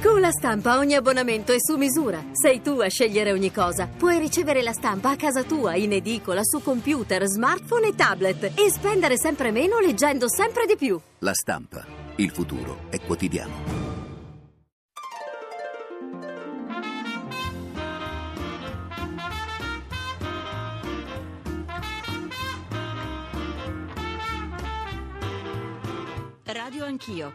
Con la stampa ogni abbonamento è su misura. Sei tu a scegliere ogni cosa. Puoi ricevere la stampa a casa tua, in edicola, su computer, smartphone e tablet e spendere sempre meno leggendo sempre di più. La stampa. Il futuro è quotidiano. Radio Anch'io.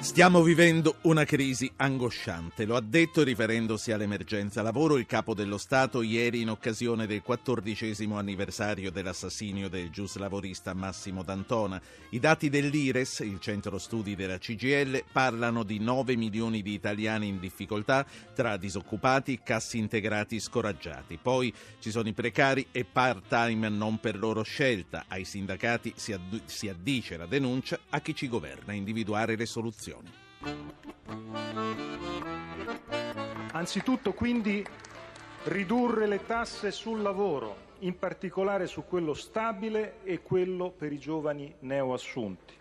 Stiamo vivendo una crisi angosciante, lo ha detto riferendosi all'emergenza lavoro il capo dello Stato ieri in occasione del quattordicesimo anniversario dell'assassinio del giuslavorista Massimo D'Antona. I dati dell'IRES, il centro studi della CGL, parlano di 9 milioni di italiani in difficoltà tra disoccupati, cassi integrati scoraggiati. Poi ci sono i precari e part-time non per loro scelta. Ai sindacati si, addice la denuncia, a chi ci governa individuare le soluzioni. Anzitutto quindi ridurre le tasse sul lavoro, in particolare su quello stabile e quello per i giovani neoassunti.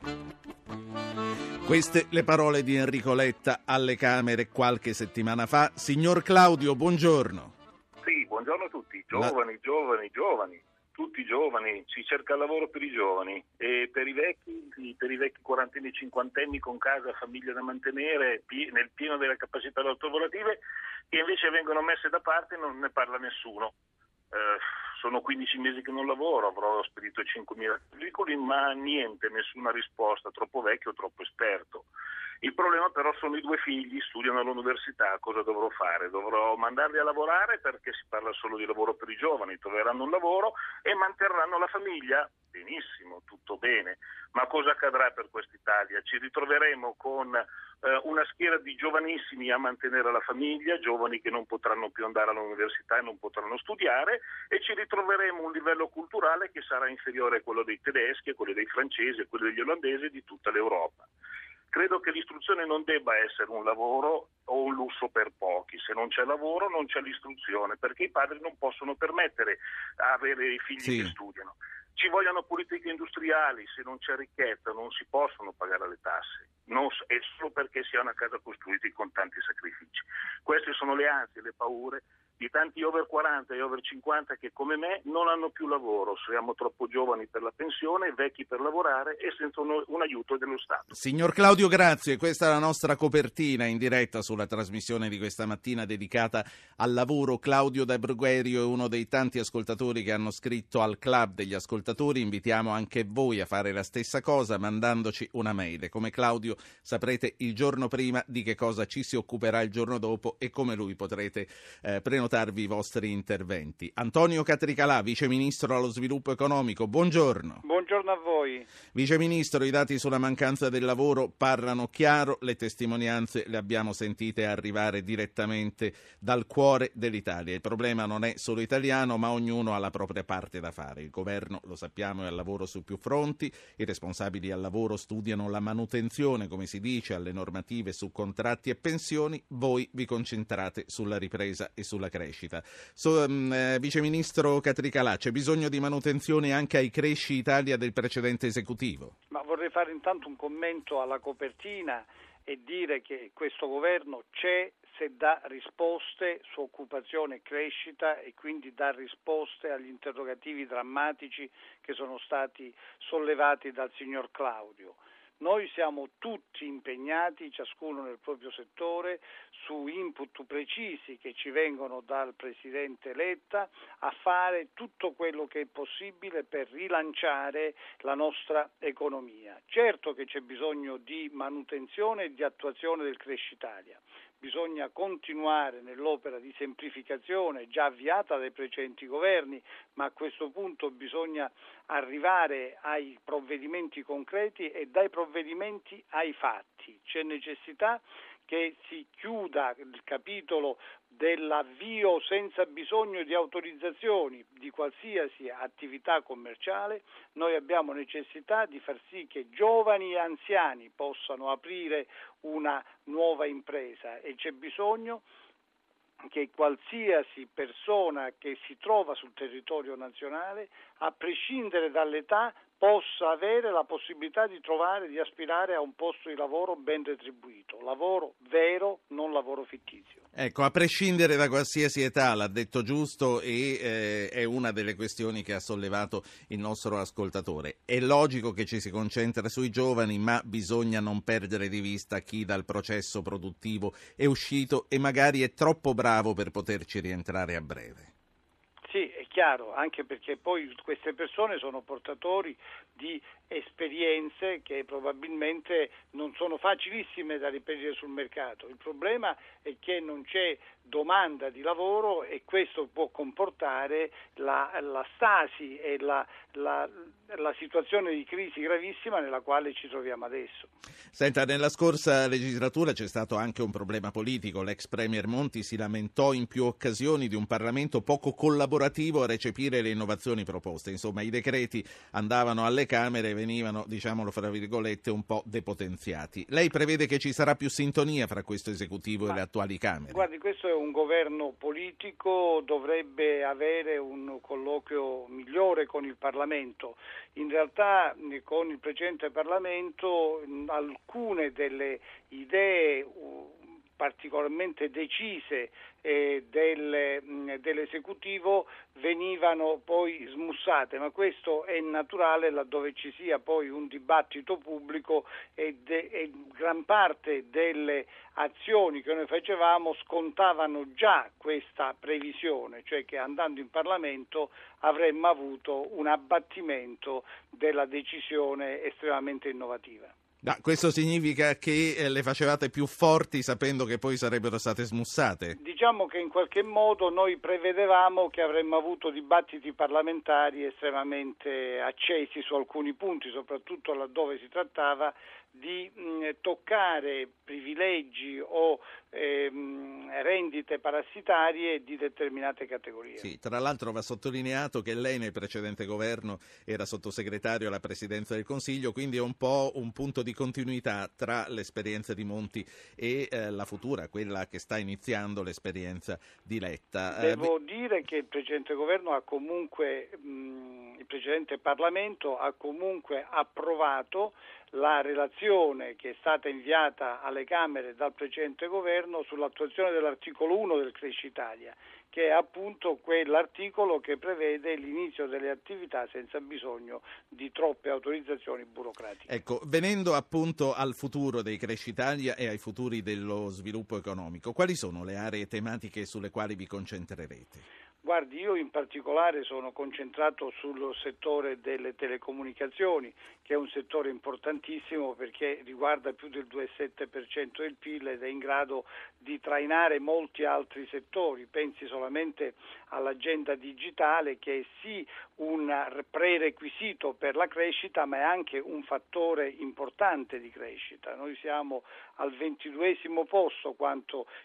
Queste le parole di Enrico Letta alle Camere qualche settimana fa. Signor Claudio, buongiorno. Sì, buongiorno a tutti, giovani, La... giovani, giovani tutti giovani, si cerca lavoro per i giovani e per i vecchi, per i vecchi quarantenni e cinquantenni con casa, famiglia da mantenere, nel pieno delle capacità lavorative, che invece vengono messe da parte e non ne parla nessuno. Eh, sono 15 mesi che non lavoro, avrò spedito 5.000 curricoli, ma niente, nessuna risposta, troppo vecchio, troppo esperto. Il problema però sono i due figli, studiano all'università, cosa dovrò fare? Dovrò mandarli a lavorare perché si parla solo di lavoro per i giovani, troveranno un lavoro e manterranno la famiglia? Benissimo, tutto bene, ma cosa accadrà per quest'Italia? Ci ritroveremo con eh, una schiera di giovanissimi a mantenere la famiglia, giovani che non potranno più andare all'università e non potranno studiare e ci ritroveremo un livello culturale che sarà inferiore a quello dei tedeschi, a quello dei francesi, a quello degli olandesi e di tutta l'Europa. Credo che l'istruzione non debba essere un lavoro o un lusso per pochi. Se non c'è lavoro non c'è l'istruzione, perché i padri non possono permettere a avere i figli sì. che studiano. Ci vogliono politiche industriali, se non c'è ricchezza non si possono pagare le tasse, non, è solo perché si ha una casa costruita con tanti sacrifici. Queste sono le ansie, le paure di tanti over 40 e over 50 che come me non hanno più lavoro, siamo troppo giovani per la pensione, vecchi per lavorare e senza un, un, aiuto dello Stato. Signor Claudio, grazie. Questa è la nostra copertina in diretta sulla trasmissione di questa mattina dedicata al lavoro. Claudio da Brugherio è uno dei tanti ascoltatori che hanno scritto al club degli ascoltatori. Invitiamo anche voi a fare la stessa cosa mandandoci una mail. Come Claudio saprete il giorno prima di che cosa ci si occuperà il giorno dopo e come lui potrete eh, prenotare prenotarvi i vostri interventi. Antonio Catricalà, Vice Ministro allo Sviluppo Economico, buongiorno. Buongiorno a voi. Vice Ministro, i dati sulla mancanza del lavoro parlano chiaro, le testimonianze le abbiamo sentite arrivare direttamente dal cuore dell'Italia. Il problema non è solo italiano, ma ognuno ha la propria parte da fare. Il governo, lo sappiamo, è al lavoro su più fronti, i responsabili al lavoro studiano la manutenzione, come si dice, alle normative su contratti e pensioni, voi vi concentrate sulla ripresa e sulla crescita crescita. So, um, eh, Vice Ministro Catricalà, c'è bisogno di manutenzione anche ai Cresci Italia del precedente esecutivo? Ma vorrei fare intanto un commento alla copertina e dire che questo governo c'è se dà risposte su occupazione e crescita e quindi dà risposte agli interrogativi drammatici che sono stati sollevati dal signor Claudio. Noi siamo tutti impegnati, ciascuno nel proprio settore, su input precisi che ci vengono dal Presidente Letta a fare tutto quello che è possibile per rilanciare la nostra economia. Certo che c'è bisogno di manutenzione e di attuazione del Crescitalia bisogna continuare nell'opera di semplificazione già avviata dai precedenti governi, ma a questo punto bisogna arrivare ai provvedimenti concreti e dai provvedimenti ai fatti. C'è necessità che si chiuda il capitolo dell'avvio senza bisogno di autorizzazioni di qualsiasi attività commerciale, noi abbiamo necessità di far sì che giovani e anziani possano aprire una nuova impresa e c'è bisogno che qualsiasi persona che si trova sul territorio nazionale, a prescindere dall'età, possa avere la possibilità di trovare, di aspirare a un posto di lavoro ben retribuito, lavoro vero, non lavoro fittizio. Ecco, a prescindere da qualsiasi età, l'ha detto giusto e eh, è una delle questioni che ha sollevato il nostro ascoltatore. È logico che ci si concentra sui giovani, ma bisogna non perdere di vista chi dal processo produttivo è uscito e magari è troppo bravo per poterci rientrare a breve. Chiaro, anche perché poi queste persone sono portatori di esperienze che probabilmente non sono facilissime da ripetere sul mercato. Il problema è che non c'è domanda di lavoro e questo può comportare la, la stasi e la, la, la, situazione di crisi gravissima nella quale ci troviamo adesso. Senta, nella scorsa legislatura c'è stato anche un problema politico. L'ex Premier Monti si lamentò in più occasioni di un Parlamento poco collaborativo a recepire le innovazioni proposte. Insomma, i decreti andavano alle Camere venivano, diciamolo fra virgolette, un po' depotenziati. Lei prevede che ci sarà più sintonia fra questo esecutivo Ma, e le attuali Camere? Guardi, questo è un governo politico dovrebbe avere un colloquio migliore con il Parlamento. In realtà con il precedente Parlamento alcune delle idee particolarmente decise eh, del, mh, dell'esecutivo venivano poi smussate, ma questo è naturale laddove ci sia poi un dibattito pubblico e, de, e gran parte delle azioni che noi facevamo scontavano già questa previsione, cioè che andando in Parlamento avremmo avuto un abbattimento della decisione estremamente innovativa. No, questo significa che eh, le facevate più forti sapendo che poi sarebbero state smussate? Diciamo che in qualche modo noi prevedevamo che avremmo avuto dibattiti parlamentari estremamente accesi su alcuni punti, soprattutto laddove si trattava di toccare privilegi o ehm, rendite parassitarie di determinate categorie. Sì, tra l'altro va sottolineato che lei nel precedente governo era sottosegretario alla Presidenza del Consiglio, quindi è un po' un punto di continuità tra l'esperienza di Monti e eh, la futura, quella che sta iniziando l'esperienza di Letta. Eh, Devo eh, dire che il precedente governo ha comunque, mh, il precedente Parlamento ha comunque approvato la relazione che è stata inviata alle Camere dal precedente governo sull'attuazione dell'articolo 1 del Cresci Italia, che è appunto quell'articolo che prevede l'inizio delle attività senza bisogno di troppe autorizzazioni burocratiche. Ecco, venendo appunto al futuro dei Cresci Italia e ai futuri dello sviluppo economico, quali sono le aree tematiche sulle quali vi concentrerete? Guardi, io in particolare sono concentrato sul settore delle telecomunicazioni, che è un settore importantissimo perché riguarda più del 2,7% del PIL ed è in grado di trainare molti altri settori. Pensi solamente all'agenda digitale che è sì un prerequisito per la crescita, ma è anche un fattore importante di crescita. Noi siamo al ventiduesimo posto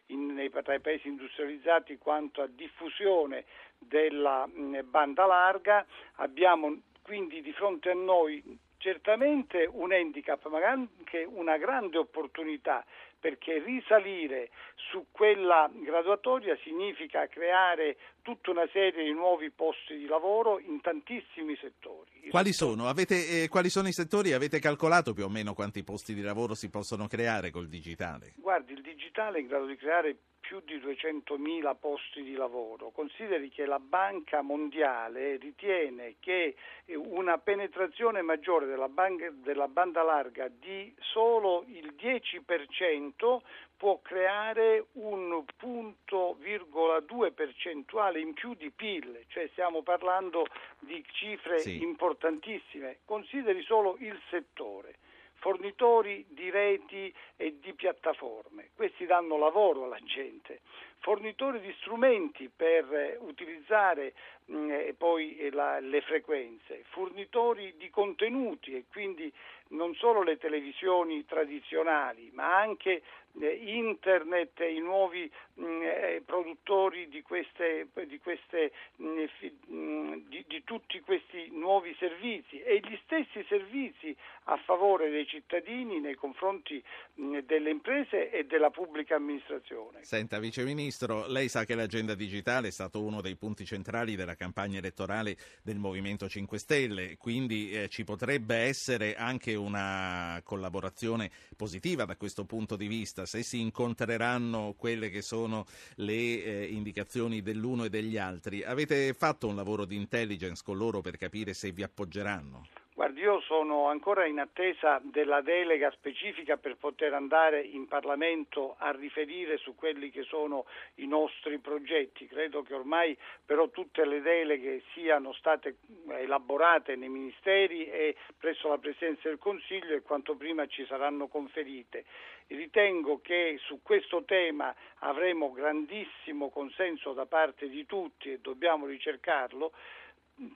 in, nei, tra i paesi industrializzati quanto a diffusione della mh, banda larga, abbiamo quindi di fronte a noi certamente un handicap, ma anche una grande opportunità perché risalire su quella graduatoria significa creare tutta una serie di nuovi posti di lavoro in tantissimi settori. Quali sono? Avete, eh, quali sono i settori? Avete calcolato più o meno quanti posti di lavoro si possono creare col digitale? Guardi, il digitale è in grado di creare più di 200.000 posti di lavoro. Consideri che la Banca Mondiale ritiene che una penetrazione maggiore della, banca, della banda larga di solo il 10% può creare un punto virgola due percentuale in più di PIL, cioè stiamo parlando di cifre sì. importantissime. Consideri solo il settore fornitori di reti e di piattaforme, questi danno lavoro alla gente, fornitori di strumenti per utilizzare mh, mm, poi la, le frequenze, fornitori di contenuti e quindi non solo le televisioni tradizionali, ma anche eh, internet e i nuovi mh, mm, eh, produttori di, queste, di, queste, mh, mm, di, di, tutti questi nuovi servizi e gli stessi servizi a favore dei cittadini nei confronti mh, delle imprese e della pubblica amministrazione. Senta, Vice Ministro, lei sa che l'agenda digitale è stato uno dei punti centrali della campagna elettorale del Movimento 5 Stelle, quindi eh, ci potrebbe essere anche una collaborazione positiva da questo punto di vista, se si incontreranno quelle che sono le eh, indicazioni dell'uno e degli altri. Avete fatto un lavoro di intelligence con loro per capire se vi appoggeranno? Guardi, io sono ancora in attesa della delega specifica per poter andare in Parlamento a riferire su quelli che sono i nostri progetti. Credo che ormai però tutte le deleghe siano state elaborate nei ministeri e presso la Presidenza del Consiglio e quanto prima ci saranno conferite. Ritengo che su questo tema avremo grandissimo consenso da parte di tutti e dobbiamo ricercarlo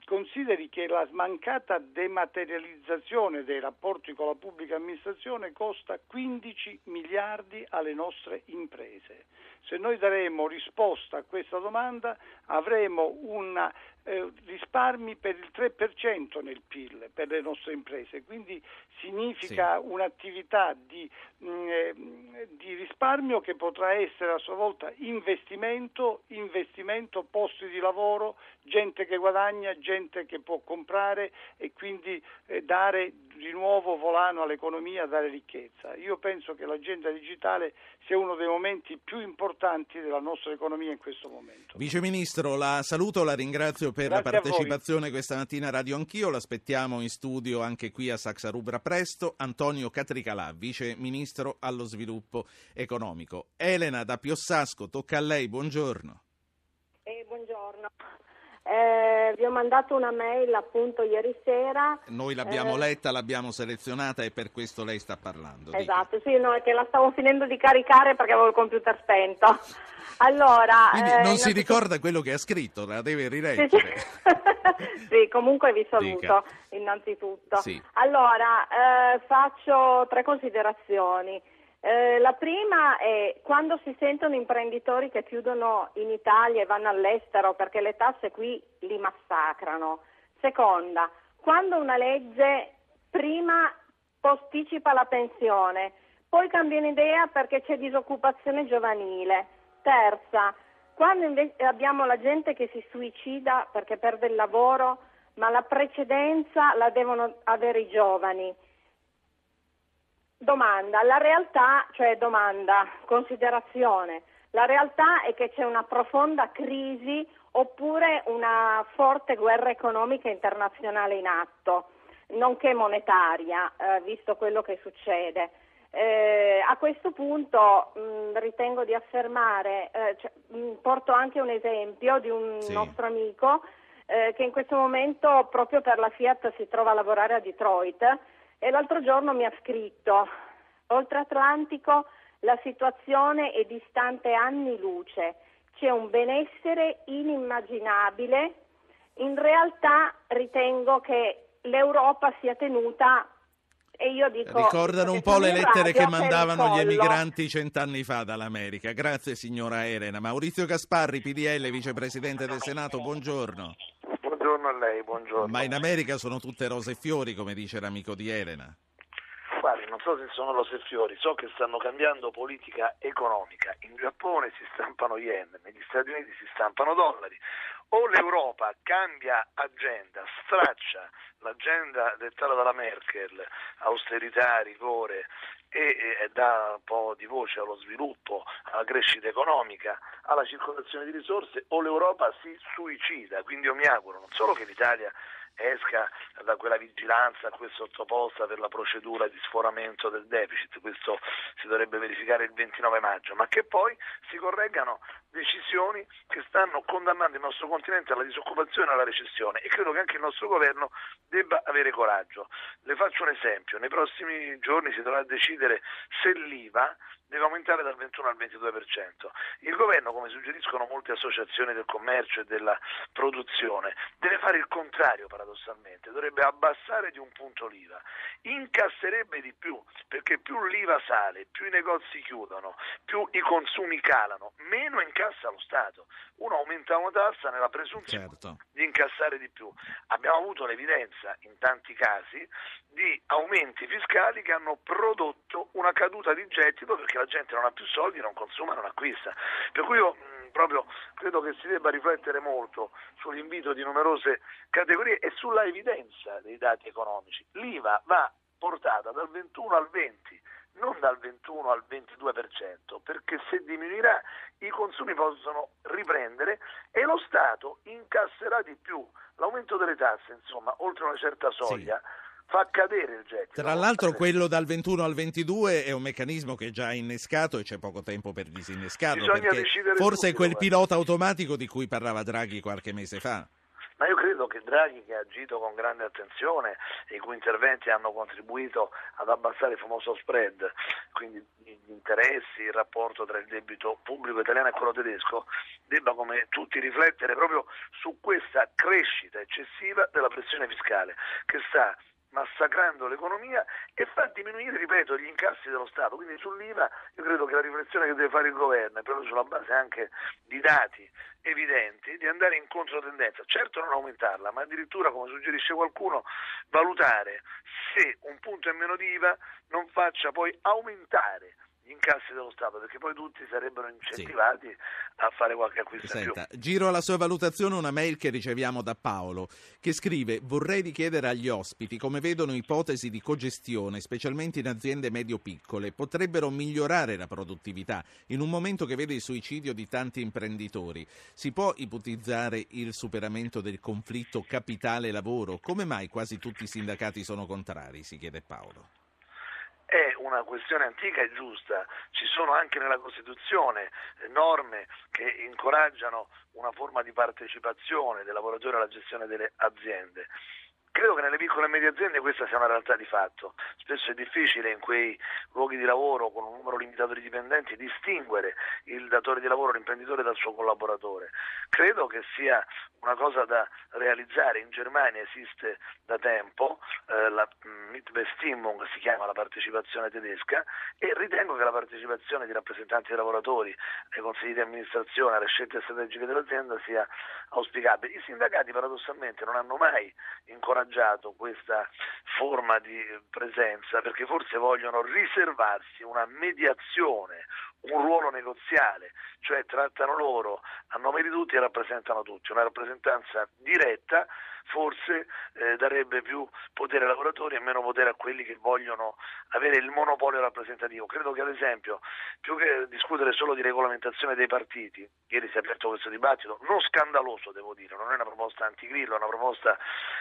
consideri che la mancata dematerializzazione dei rapporti con la pubblica amministrazione costa 15 miliardi alle nostre imprese. Se noi daremo risposta a questa domanda avremo una eh, risparmi per il 3% nel PIL per le nostre imprese, quindi significa sì. un'attività di, mh, mm, eh, di, risparmio che potrà essere a sua volta investimento, investimento, posti di lavoro, gente che guadagna, gente che può comprare e quindi eh, dare di nuovo volano all'economia, dare ricchezza. Io penso che l'agenda digitale sia uno dei momenti più importanti della nostra economia in questo momento. Vice Ministro, la saluto, la ringrazio per Grazie la partecipazione questa mattina a Radio Anch'io, l'aspettiamo in studio anche qui a Saxa Rubra presto. Antonio Catricalà, Vice Ministro allo Sviluppo Economico. Elena da Piossasco, tocca a lei, buongiorno. Eh, buongiorno. Eh, vi ho mandato una mail appunto ieri sera. Noi l'abbiamo eh, letta, l'abbiamo selezionata e per questo lei sta parlando. Esatto, dica. sì, no, è che la stavo finendo di caricare perché avevo il computer spento. Allora, Quindi eh, non si ricorda quello che ha scritto, la deve rileggere. Sì, sì. sì comunque vi saluto Dica. innanzitutto. Sì. Allora, eh, faccio tre considerazioni. Eh, la prima è quando si sentono imprenditori che chiudono in Italia e vanno all'estero perché le tasse qui li massacrano. Seconda, quando una legge prima posticipa la pensione, poi cambia idea perché c'è disoccupazione giovanile. Terza, quando invece abbiamo la gente che si suicida perché perde il lavoro, ma la precedenza la devono avere i giovani. Domanda, la realtà, cioè domanda, considerazione, la realtà è che c'è una profonda crisi oppure una forte guerra economica internazionale in atto, nonché monetaria, eh, visto quello che succede. Eh, a questo punto mh, ritengo di affermare, eh, cioè, mh, porto anche un esempio di un sì. nostro amico eh, che in questo momento proprio per la Fiat si trova a lavorare a Detroit e l'altro giorno mi ha scritto, oltre Atlantico la situazione è distante anni luce, c'è un benessere inimmaginabile, in realtà ritengo che l'Europa sia tenuta e io dico, Ricordano un po' le lettere che mandavano gli emigranti cent'anni fa dall'America. Grazie signora Elena. Maurizio Gasparri, PDL, vicepresidente del Senato, buongiorno buongiorno a lei, buongiorno. Ma in America sono tutte rose e fiori, come dice l'amico di Elena. Guardi, non so se sono rose e fiori, so che stanno cambiando politica economica. In Giappone si stampano yen, negli Stati Uniti si stampano dollari. O l'Europa cambia agenda, straccia l'agenda dettata dalla Merkel, austerità, rigore, e, dà un po' di voce allo sviluppo, alla crescita economica, alla circolazione di risorse, o l'Europa si suicida. Quindi io mi auguro non solo che l'Italia esca da quella vigilanza a cui è sottoposta per la procedura di sforamento del deficit, questo si dovrebbe verificare il 29 maggio, ma che poi si correggano decisioni che stanno condannando il nostro continente alla disoccupazione e alla recessione e credo che anche il nostro governo debba avere coraggio. Le faccio un esempio, nei prossimi giorni si dovrà decidere se l'IVA deve aumentare dal 21 al 22%. Il governo, come suggeriscono molte associazioni del commercio e della produzione, deve fare il contrario paradossalmente, dovrebbe abbassare di un punto l'IVA, incasserebbe di più, perché più l'IVA sale, più i negozi chiudono, più i consumi calano, meno incassa lo Stato. Uno aumenta una tassa nella presunzione certo. di incassare di più. Abbiamo avuto l'evidenza in tanti casi di aumenti fiscali che hanno prodotto una caduta di gettito perché la gente non ha più soldi, non consuma, non acquista. Per cui io mh, proprio credo che si debba riflettere molto sull'invito di numerose categorie e sulla evidenza dei dati economici. L'IVA va portata dal 21 al 20 non dal 21 al 22%, perché se diminuirà i consumi possono riprendere e lo Stato incasserà di più. L'aumento delle tasse, insomma, oltre una certa soglia, sì fa cadere il gettito. Tra l'altro quello dal 21 al 22 è un meccanismo che è già innescato e c'è poco tempo per disinnescarlo, Bisogna perché forse è quel pilota automatico di cui parlava Draghi qualche mese fa. Ma io credo che Draghi, che ha agito con grande attenzione e i cui interventi hanno contribuito ad abbassare il famoso spread, quindi gli interessi, il rapporto tra il debito pubblico italiano e quello tedesco, debba come tutti riflettere proprio su questa crescita eccessiva della pressione fiscale che sta massacrando l'economia e fa diminuire, ripeto, gli incassi dello Stato. Quindi sull'IVA io credo che la riflessione che deve fare il governo proprio sulla base anche di dati evidenti di andare in controtendenza, certo non aumentarla, ma addirittura, come suggerisce qualcuno, valutare se un punto in meno di IVA non faccia poi aumentare gli incassi dello Stato, perché poi tutti sarebbero incentivati sì. a fare qualche acquisto Senta. Giro alla sua valutazione una mail che riceviamo da Paolo, che scrive vorrei richiedere agli ospiti come vedono ipotesi di cogestione, specialmente in aziende medio-piccole, potrebbero migliorare la produttività in un momento che vede il suicidio di tanti imprenditori. Si può ipotizzare il superamento del conflitto capitale-lavoro? Come mai quasi tutti i sindacati sono contrari? si chiede Paolo è una questione antica e giusta, ci sono anche nella Costituzione eh, norme che incoraggiano una forma di partecipazione dei lavoratori alla gestione delle aziende. Credo che nelle piccole e medie aziende questa sia una realtà di fatto. Spesso è difficile in quei luoghi di lavoro con un numero limitato di dipendenti distinguere il datore di lavoro, l'imprenditore dal suo collaboratore. Credo che sia una cosa da realizzare. In Germania esiste da tempo eh, la Mitbestimmung, si chiama la partecipazione tedesca, e ritengo che la partecipazione di rappresentanti dei lavoratori ai consigli di amministrazione, alle scelte strategiche dell'azienda sia auspicabile. I sindacati paradossalmente non hanno mai incoraggiato incoraggiato questa forma di presenza perché forse vogliono riservarsi una mediazione, un ruolo negoziale, cioè trattano loro a nome di tutti e rappresentano tutti, una rappresentanza diretta forse eh, darebbe più potere ai lavoratori e meno potere a quelli che vogliono avere il monopolio rappresentativo. Credo che ad esempio, più che discutere solo di regolamentazione dei partiti, ieri si è aperto questo dibattito, non scandaloso devo dire, non è una proposta antigrillo, è una proposta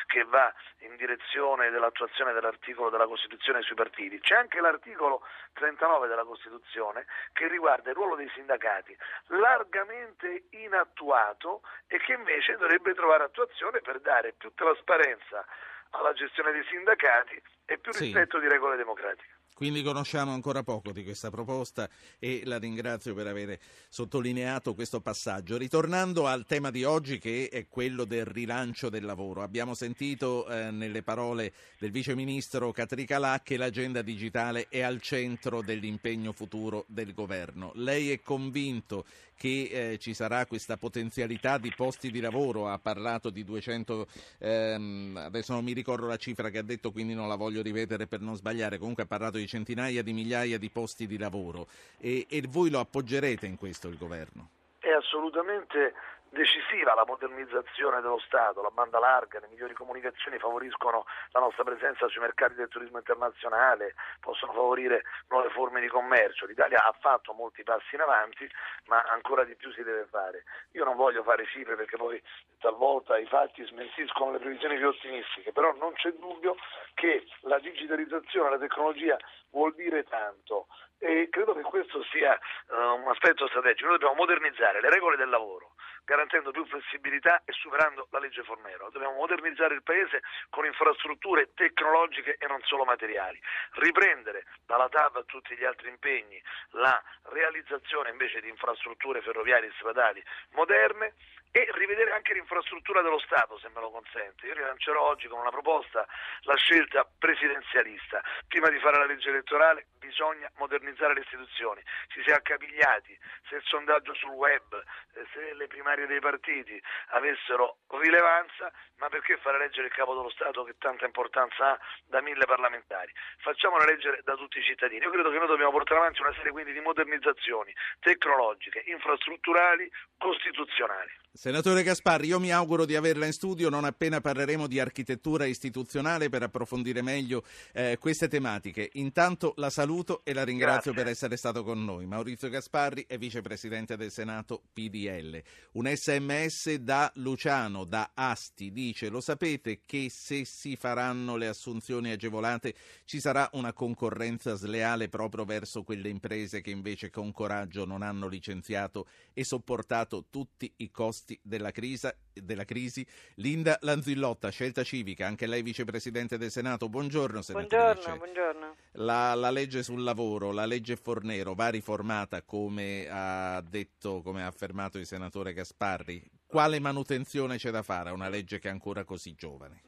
che va in direzione dell'attuazione dell'articolo della Costituzione sui partiti. C'è anche l'articolo 39 della Costituzione che riguarda il ruolo dei sindacati, largamente inattuato e che invece dovrebbe trovare attuazione per dare più trasparenza alla gestione dei sindacati e più rispetto sì. di regole democratiche. Quindi conosciamo ancora poco di questa proposta e la ringrazio per aver sottolineato questo passaggio. Ritornando al tema di oggi che è quello del rilancio del lavoro, abbiamo sentito eh, nelle parole del Vice Ministro Catricalà che l'agenda digitale è al centro dell'impegno futuro del governo. Lei è convinto che eh, ci sarà questa potenzialità di posti di lavoro? Ha parlato di 200, ehm, adesso non mi ricordo la cifra che ha detto quindi non la voglio ripetere per non sbagliare, comunque ha parlato di centinaia di migliaia di posti di lavoro e, e voi lo appoggerete in questo il governo? È assolutamente decisiva la modernizzazione dello Stato, la banda larga, le migliori comunicazioni favoriscono la nostra presenza sui mercati del turismo internazionale, possono favorire nuove forme di commercio. L'Italia ha fatto molti passi in avanti, ma ancora di più si deve fare. Io non voglio fare cifre perché poi talvolta i fatti smentiscono le previsioni più ottimistiche, però non c'è dubbio che la digitalizzazione, la tecnologia vuol dire tanto e credo che questo sia uh, un aspetto strategico. Noi dobbiamo modernizzare le regole del lavoro, garantendo più flessibilità e superando la legge Fornero. Dobbiamo modernizzare il Paese con infrastrutture tecnologiche e non solo materiali, riprendere dalla TAV a tutti gli altri impegni la realizzazione invece di infrastrutture ferroviarie e stradali moderne e rivedere anche l'infrastruttura dello Stato, se me lo consente. Io rilancerò oggi con una proposta la scelta presidenzialista. Prima di fare la legge elettorale bisogna modernizzare le istituzioni. Si sia accapigliati, se il sondaggio sul web, eh, se le primarie dei partiti avessero rilevanza, ma perché fare leggere il capo dello Stato che tanta importanza ha da mille parlamentari? Facciamola leggere da tutti i cittadini. Io credo che noi dobbiamo portare avanti una serie quindi di modernizzazioni tecnologiche, infrastrutturali, costituzionali. Senatore Gasparri, io mi auguro di averla in studio non appena parleremo di architettura istituzionale per approfondire meglio eh, queste tematiche. Intanto la saluto e la ringrazio Grazie. per essere stato con noi. Maurizio Gasparri è vicepresidente del Senato PDL. Un sms da Luciano, da Asti, dice lo sapete che se si faranno le assunzioni agevolate ci sarà una concorrenza sleale proprio verso quelle imprese che invece con coraggio non hanno licenziato e sopportato tutti i costi costi della crisi, della crisi. Linda Lanzillotta, Scelta Civica, anche lei vicepresidente del Senato. Buongiorno, senatrice. Buongiorno, buongiorno. La, la, legge sul lavoro, la legge Fornero, va riformata come ha detto, come ha affermato il senatore Gasparri. Quale manutenzione c'è da fare a una legge che è ancora così giovane?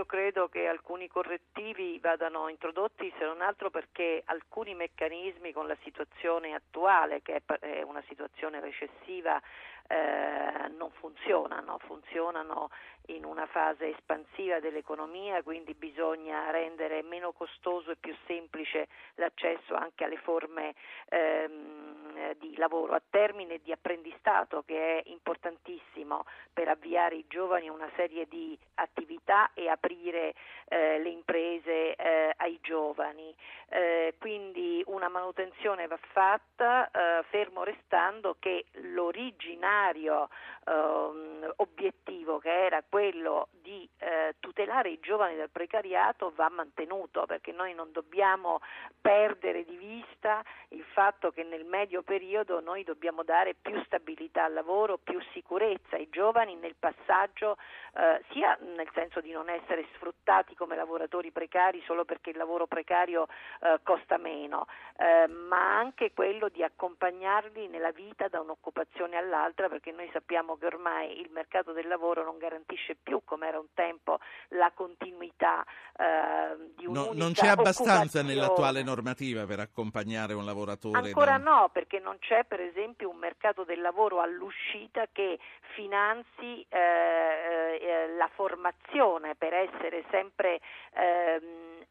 Io credo che alcuni correttivi vadano introdotti se non altro perché alcuni meccanismi con la situazione attuale, che è una situazione recessiva, eh, non funzionano, funzionano in una fase espansiva dell'economia, quindi bisogna rendere meno costoso e più semplice l'accesso anche alle forme ehm, di lavoro a termine di apprendistato che è importantissimo per avviare i giovani a una serie di attività e aprire eh, le imprese eh, ai giovani. Eh, quindi una manutenzione va fatta, eh, fermo restando che l'originario ehm, obiettivo che era quello di eh, tutelare i giovani dal precariato va mantenuto perché noi non dobbiamo perdere di vista il fatto che nel medio periodo noi dobbiamo dare più stabilità al lavoro, più sicurezza ai giovani nel passaggio eh, sia nel senso di non essere sfruttati come lavoratori precari solo perché il lavoro precario eh, costa meno, eh, ma anche quello di accompagnarli nella vita da un'occupazione all'altra perché noi sappiamo che ormai il mercato del lavoro non garantisce più come era un tempo la continuità eh, di un'unica no, Non c'è abbastanza nell'attuale normativa per accompagnare un lavoratore? Ancora da... no, perché non c'è per esempio un mercato del lavoro all'uscita che finanzi eh, eh, la formazione per essere sempre ehm,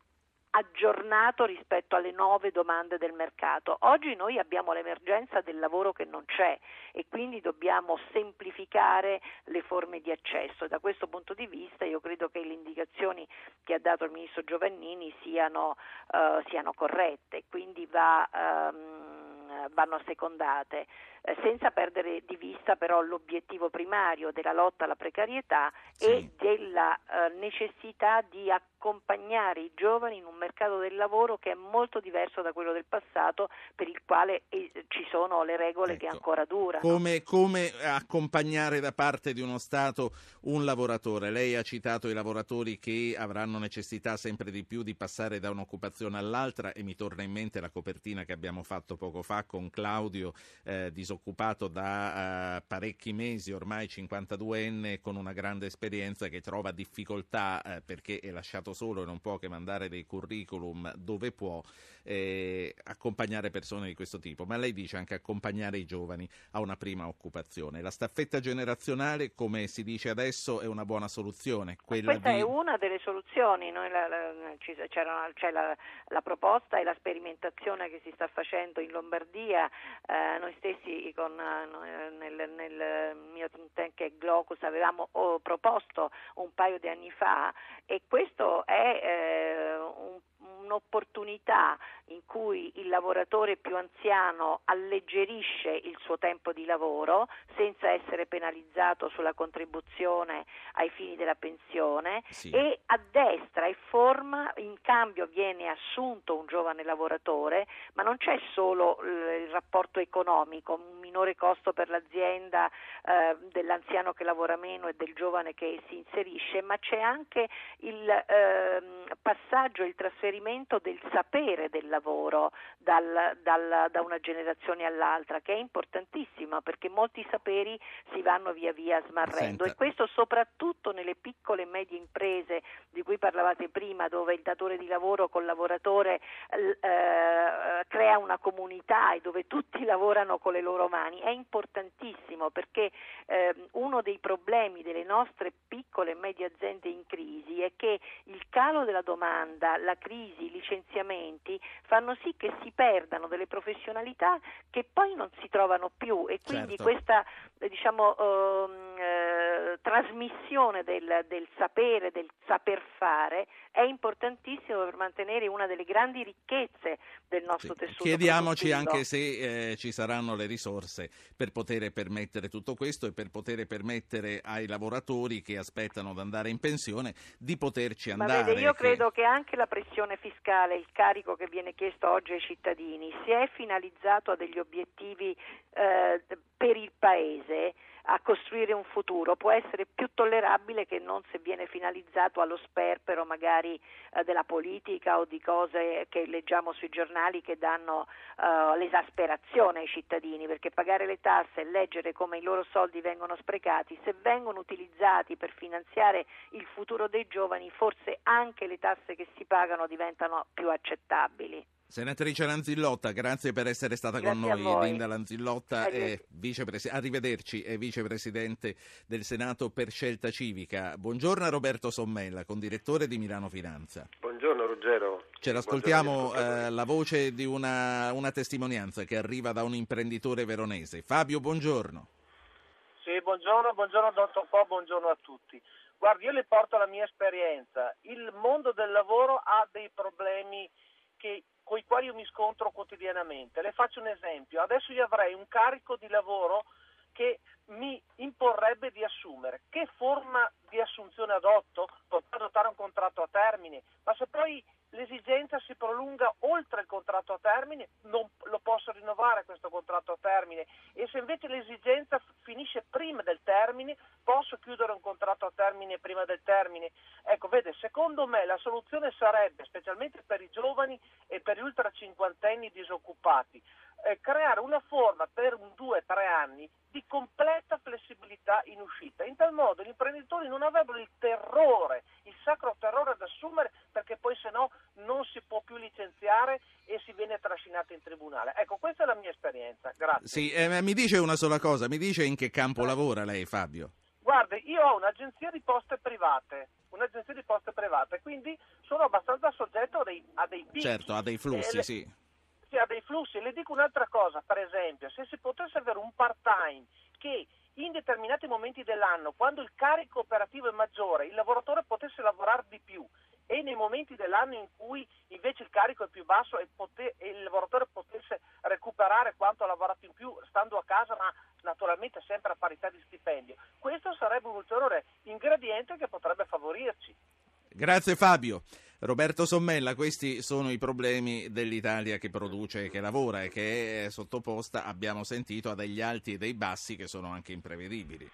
aggiornato rispetto alle nuove domande del mercato. Oggi noi abbiamo l'emergenza del lavoro che non c'è e quindi dobbiamo semplificare le forme di accesso. Da questo punto di vista io credo che le indicazioni che ha dato il Ministro Giovannini siano, uh, siano corrette, quindi va, um, vanno secondate. Eh, senza perdere di vista però l'obiettivo primario della lotta alla precarietà sì. e della eh, necessità di accompagnare i giovani in un mercato del lavoro che è molto diverso da quello del passato per il quale eh, ci sono le regole ecco. che ancora durano. Come, come accompagnare da parte di uno Stato un lavoratore? Lei ha citato i lavoratori che avranno necessità sempre di più di passare da un'occupazione all'altra e mi torna in mente la copertina che abbiamo fatto poco fa con Claudio eh, di disoccupato da uh, parecchi mesi, ormai 52enne, con una grande esperienza che trova difficoltà uh, perché è lasciato solo e non può che mandare dei curriculum dove può eh, accompagnare persone di questo tipo, ma lei dice anche accompagnare i giovani a una prima occupazione. La staffetta generazionale, come si dice adesso, è una buona soluzione. Questa di... è una delle soluzioni, Noi la, la, c'è la, la, proposta e la sperimentazione che si sta facendo in Lombardia, eh, noi stessi con, nel, nel, mio think tank Glocus avevamo oh, proposto un paio di anni fa e questo è eh, un un'opportunità in cui il lavoratore più anziano alleggerisce il suo tempo di lavoro senza essere penalizzato sulla contribuzione ai fini della pensione Sì. e addestra e forma, in cambio viene assunto un giovane lavoratore, ma non c'è solo eh, il rapporto economico, un minore costo per l'azienda eh, dell'anziano che lavora meno e del giovane che si inserisce, ma c'è anche il ehm, passaggio, il trasferimento del sapere del lavoro dal- dal- da una generazione all'altra, che è importantissimo perché molti saperi si vanno via via smarrendo Senta. e questo soprattutto nelle piccole e medie imprese di cui parlavate prima, dove il datore di lavoro col lavoratore eh, crea una comunità e dove tutti lavorano con le loro mani, è importantissimo perché eh, uno dei problemi delle nostre piccole e medie aziende in crisi è che il calo della domanda, la crisi, i licenziamenti fanno sì che si perdano delle professionalità che poi non si trovano più e quindi Certo. questa eh, diciamo, ehm, eh, trasmissione del, del sapere, del saper fare è importantissimo per mantenere una delle grandi ricchezze del nostro Sì. tessuto Chiediamoci produttivo. anche se eh, ci saranno le risorse per poter permettere tutto questo e per poter permettere ai lavoratori che aspettano di andare in pensione di poterci Ma andare. vede, io che- credo che anche la pressione fiscale, il carico che viene chiesto oggi ai cittadini, se è finalizzato a degli obiettivi eh, per il Paese, a costruire un futuro, può essere più tollerabile che non se viene finalizzato allo sperpero magari eh, della politica o di cose che leggiamo sui giornali che danno eh, l'esasperazione ai cittadini, perché pagare le tasse e leggere come i loro soldi vengono sprecati, se vengono utilizzati per finanziare il futuro dei giovani, forse anche le tasse che si pagano diventano più accettabili. Senatrice Lanzillotta, grazie per essere stata Grazie con noi. Linda Lanzillotta, è Arrivederci. vicepresi- arrivederci, è vicepresidente del Senato per Scelta Civica. Buongiorno a Roberto Sommella, condirettore di Milano Finanza. Buongiorno Ruggero. Ce l'ascoltiamo eh, la voce di una, una testimonianza che arriva da un imprenditore veronese. Fabio, buongiorno. Sì, buongiorno, buongiorno dottor Po, buongiorno a tutti. Guardi, io le porto la mia esperienza. Il mondo del lavoro ha dei problemi che, con i quali io mi scontro quotidianamente. Le faccio un esempio. Adesso io avrei un carico di lavoro che mi imporrebbe di assumere. Che forma di assunzione adotto? Potrò adottare un contratto a termine, ma se poi l'esigenza si prolunga oltre il contratto a termine, non lo posso rinnovare questo contratto a termine e se invece l'esigenza finisce prima del termine, posso chiudere un contratto a termine prima del termine. Ecco, vede, secondo me la soluzione sarebbe, specialmente per i giovani e per gli ultra cinquantenni disoccupati, eh, creare una forma per un due, tre anni di completa flessibilità in uscita. In tal modo gli imprenditori non avrebbero il terrore, il sacro terrore ad assumere perché poi se no non si può più licenziare e si viene trascinati in tribunale. Ecco, questa è la mia esperienza. Grazie. Sì, eh, mi dice una sola cosa, mi dice in che campo lavora lei, Fabio? Guardi, io ho un'agenzia di poste private, un'agenzia di poste private, quindi sono abbastanza soggetto a dei, a dei picchi. Certo, ha dei Eh, flussi, le- sì. Ha dei flussi. Le dico un'altra cosa, per esempio, se si potesse avere un part-time che in determinati momenti dell'anno, quando il carico operativo è maggiore, il lavoratore potesse lavorare di più e nei momenti dell'anno in cui invece il carico è più basso e, pote- e il lavoratore potesse recuperare quanto ha lavorato in più stando a casa, ma naturalmente sempre a parità di stipendio. Questo sarebbe un ulteriore ingrediente che potrebbe favorirci. Grazie Fabio. Roberto Sommella, questi sono i problemi dell'Italia che produce e che lavora e che è sottoposta, abbiamo sentito, a degli alti e dei bassi che sono anche imprevedibili.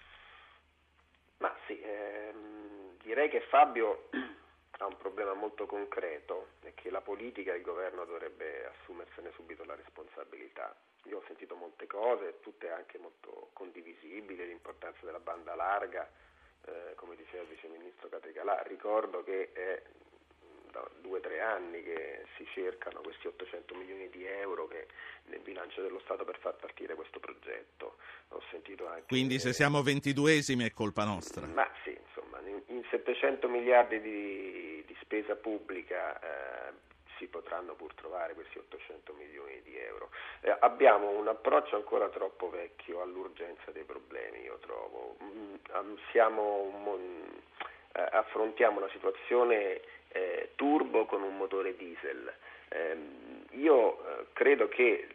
Ma sì, ehm, direi che Fabio ha un problema molto concreto e che la politica e il governo dovrebbe assumersene subito la responsabilità. Io ho sentito molte cose, tutte anche molto condivisibili, l'importanza della banda larga, eh, come diceva il vice ministro Categalà. Ricordo che è da due o tre anni che si cercano questi 800 milioni di euro che nel bilancio dello Stato per far partire questo progetto. Ho sentito anche Quindi se siamo ventiduesimi è colpa nostra. ma sì, insomma, in, in 700 miliardi di, di spesa pubblica eh, si potranno pur trovare questi 800 milioni di euro. Eh, abbiamo un approccio ancora troppo vecchio all'urgenza dei problemi, io trovo. Mm, am- siamo mon- affrontiamo una situazione eh, turbo con un motore diesel. Ehm, io eh, credo che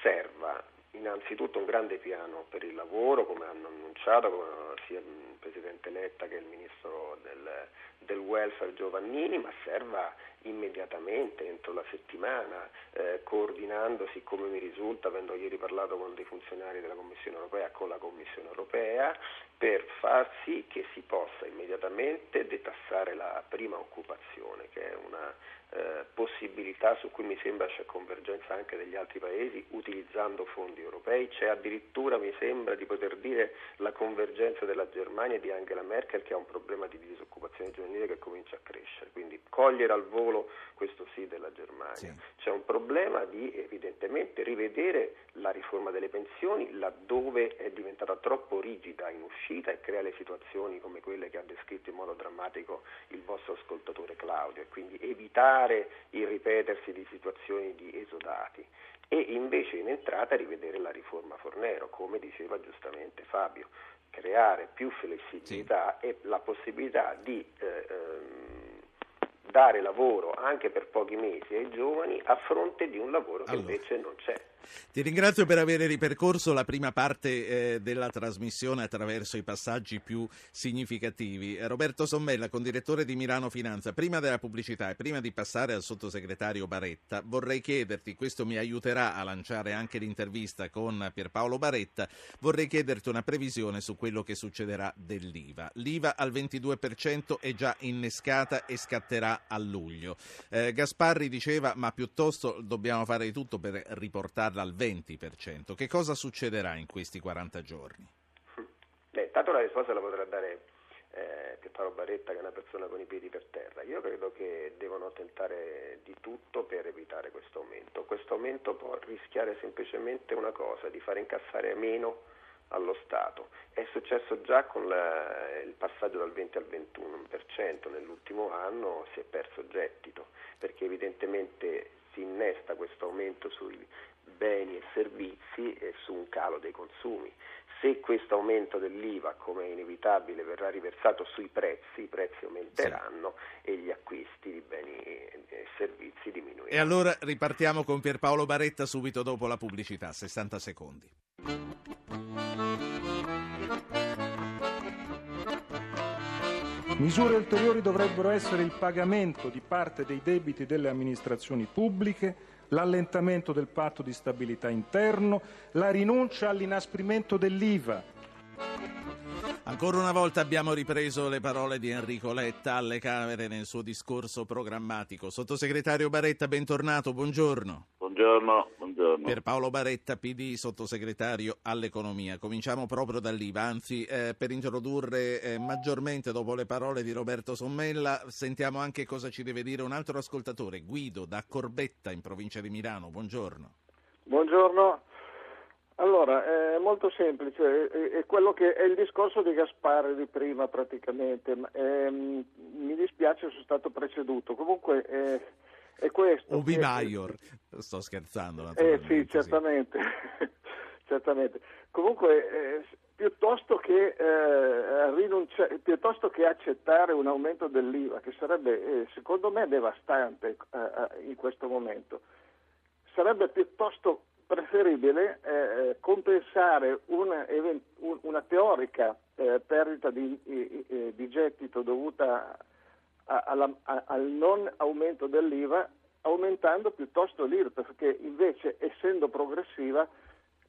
serva innanzitutto un grande piano per il lavoro, come hanno annunciato sia il Presidente Letta che il Ministro del, del Welfare Giovannini, ma serva immediatamente, entro la settimana, eh, coordinandosi come mi risulta, avendo ieri parlato con dei funzionari della Commissione europea, con la Commissione europea, per far sì che si possa immediatamente detassare la prima occupazione, che è una eh, possibilità su cui mi sembra c'è convergenza anche degli altri paesi utilizzando fondi europei, c'è addirittura mi sembra di poter dire la convergenza della Germania e di Angela Merkel che ha un problema di disoccupazione giovanile che comincia a crescere, quindi cogliere al volo questo sì della Germania. Sì. C'è un problema di evidentemente rivedere la riforma delle pensioni laddove è diventata troppo rigida in uscita e crea le situazioni come quelle che ha descritto in modo drammatico il vostro ascoltatore Claudio e quindi evitare il ripetersi di situazioni di esodati e invece in entrata rivedere la riforma Fornero, come diceva giustamente Fabio, creare più flessibilità sì. e la possibilità di eh, ehm, dare lavoro anche per pochi mesi ai giovani a fronte di un lavoro che allora. invece non c'è. Ti ringrazio per aver ripercorso la prima parte eh, della trasmissione attraverso i passaggi più significativi. Roberto Sommella, condirettore di Milano Finanza, prima della pubblicità e prima di passare al sottosegretario Baretta, vorrei chiederti, questo mi aiuterà a lanciare anche l'intervista con Pierpaolo Baretta, vorrei chiederti una previsione su quello che succederà dell'IVA. L'IVA al 22% è già innescata e scatterà a luglio. Eh, Gasparri diceva ma piuttosto dobbiamo fare di tutto per riportarla al 20%. Che cosa succederà in questi 40 giorni? Beh, tanto la risposta la potrà dare eh, Pietro Baretta che è una persona con i piedi per terra. Io credo che devono tentare di tutto per evitare questo aumento. Questo aumento può rischiare semplicemente una cosa, di fare incassare meno allo Stato. È successo già con la, il passaggio dal 20 al 21% nell'ultimo anno, si è perso gettito, perché evidentemente si innesta questo aumento sui beni e servizi e su un calo dei consumi. Se questo aumento dell'IVA, come è inevitabile, verrà riversato sui prezzi, i prezzi aumenteranno sì. e gli acquisti di beni e servizi diminuiranno. E allora ripartiamo con Pierpaolo Baretta subito dopo la pubblicità, 60 secondi. Misure ulteriori dovrebbero essere il pagamento di parte dei debiti delle amministrazioni pubbliche, l'allentamento del patto di stabilità interno, la rinuncia all'inasprimento dell'IVA. Ancora una volta abbiamo ripreso le parole di Enrico Letta alle Camere nel suo discorso programmatico. Sottosegretario Baretta, bentornato, buongiorno. Buongiorno, buongiorno. Per Paolo Baretta, PD, sottosegretario all'economia. Cominciamo proprio dall'IVA, anzi eh, per introdurre eh, maggiormente dopo le parole di Roberto Sommella, sentiamo anche cosa ci deve dire un altro ascoltatore, Guido da Corbetta in provincia di Milano. Buongiorno. Buongiorno. Allora, è molto semplice, è, quello che è il discorso di Gasparri di prima praticamente. Ehm, mi dispiace, sono stato preceduto. Comunque è, è questo. Ubi Maior, sto scherzando. Eh sì, certamente. certamente. Comunque, eh, piuttosto, che, eh, rinuncia- piuttosto, che, accettare un aumento dell'IVA, che sarebbe eh, secondo me devastante eh, eh, in questo momento, sarebbe piuttosto preferibile eh, compensare una, una teorica eh, perdita di, eh, di, gettito dovuta a, alla, a, al non aumento dell'IVA aumentando piuttosto l'IRPEF che invece essendo progressiva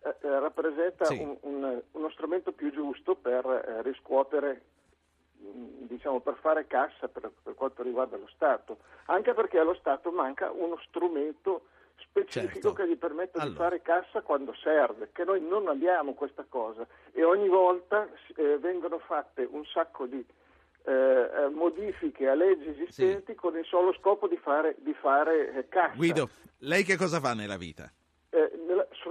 eh, eh, rappresenta sì. un, un, uno strumento più giusto per eh, riscuotere mm, diciamo per fare cassa per, per quanto riguarda lo Stato anche perché allo Stato manca uno strumento specifico certo. che gli permetta allora. di fare cassa quando serve, che noi non abbiamo questa cosa e ogni volta eh, vengono fatte un sacco di eh, eh modifiche a leggi esistenti sì. con il solo scopo di fare, di fare eh, cassa. Guido, lei che cosa fa nella vita? Eh,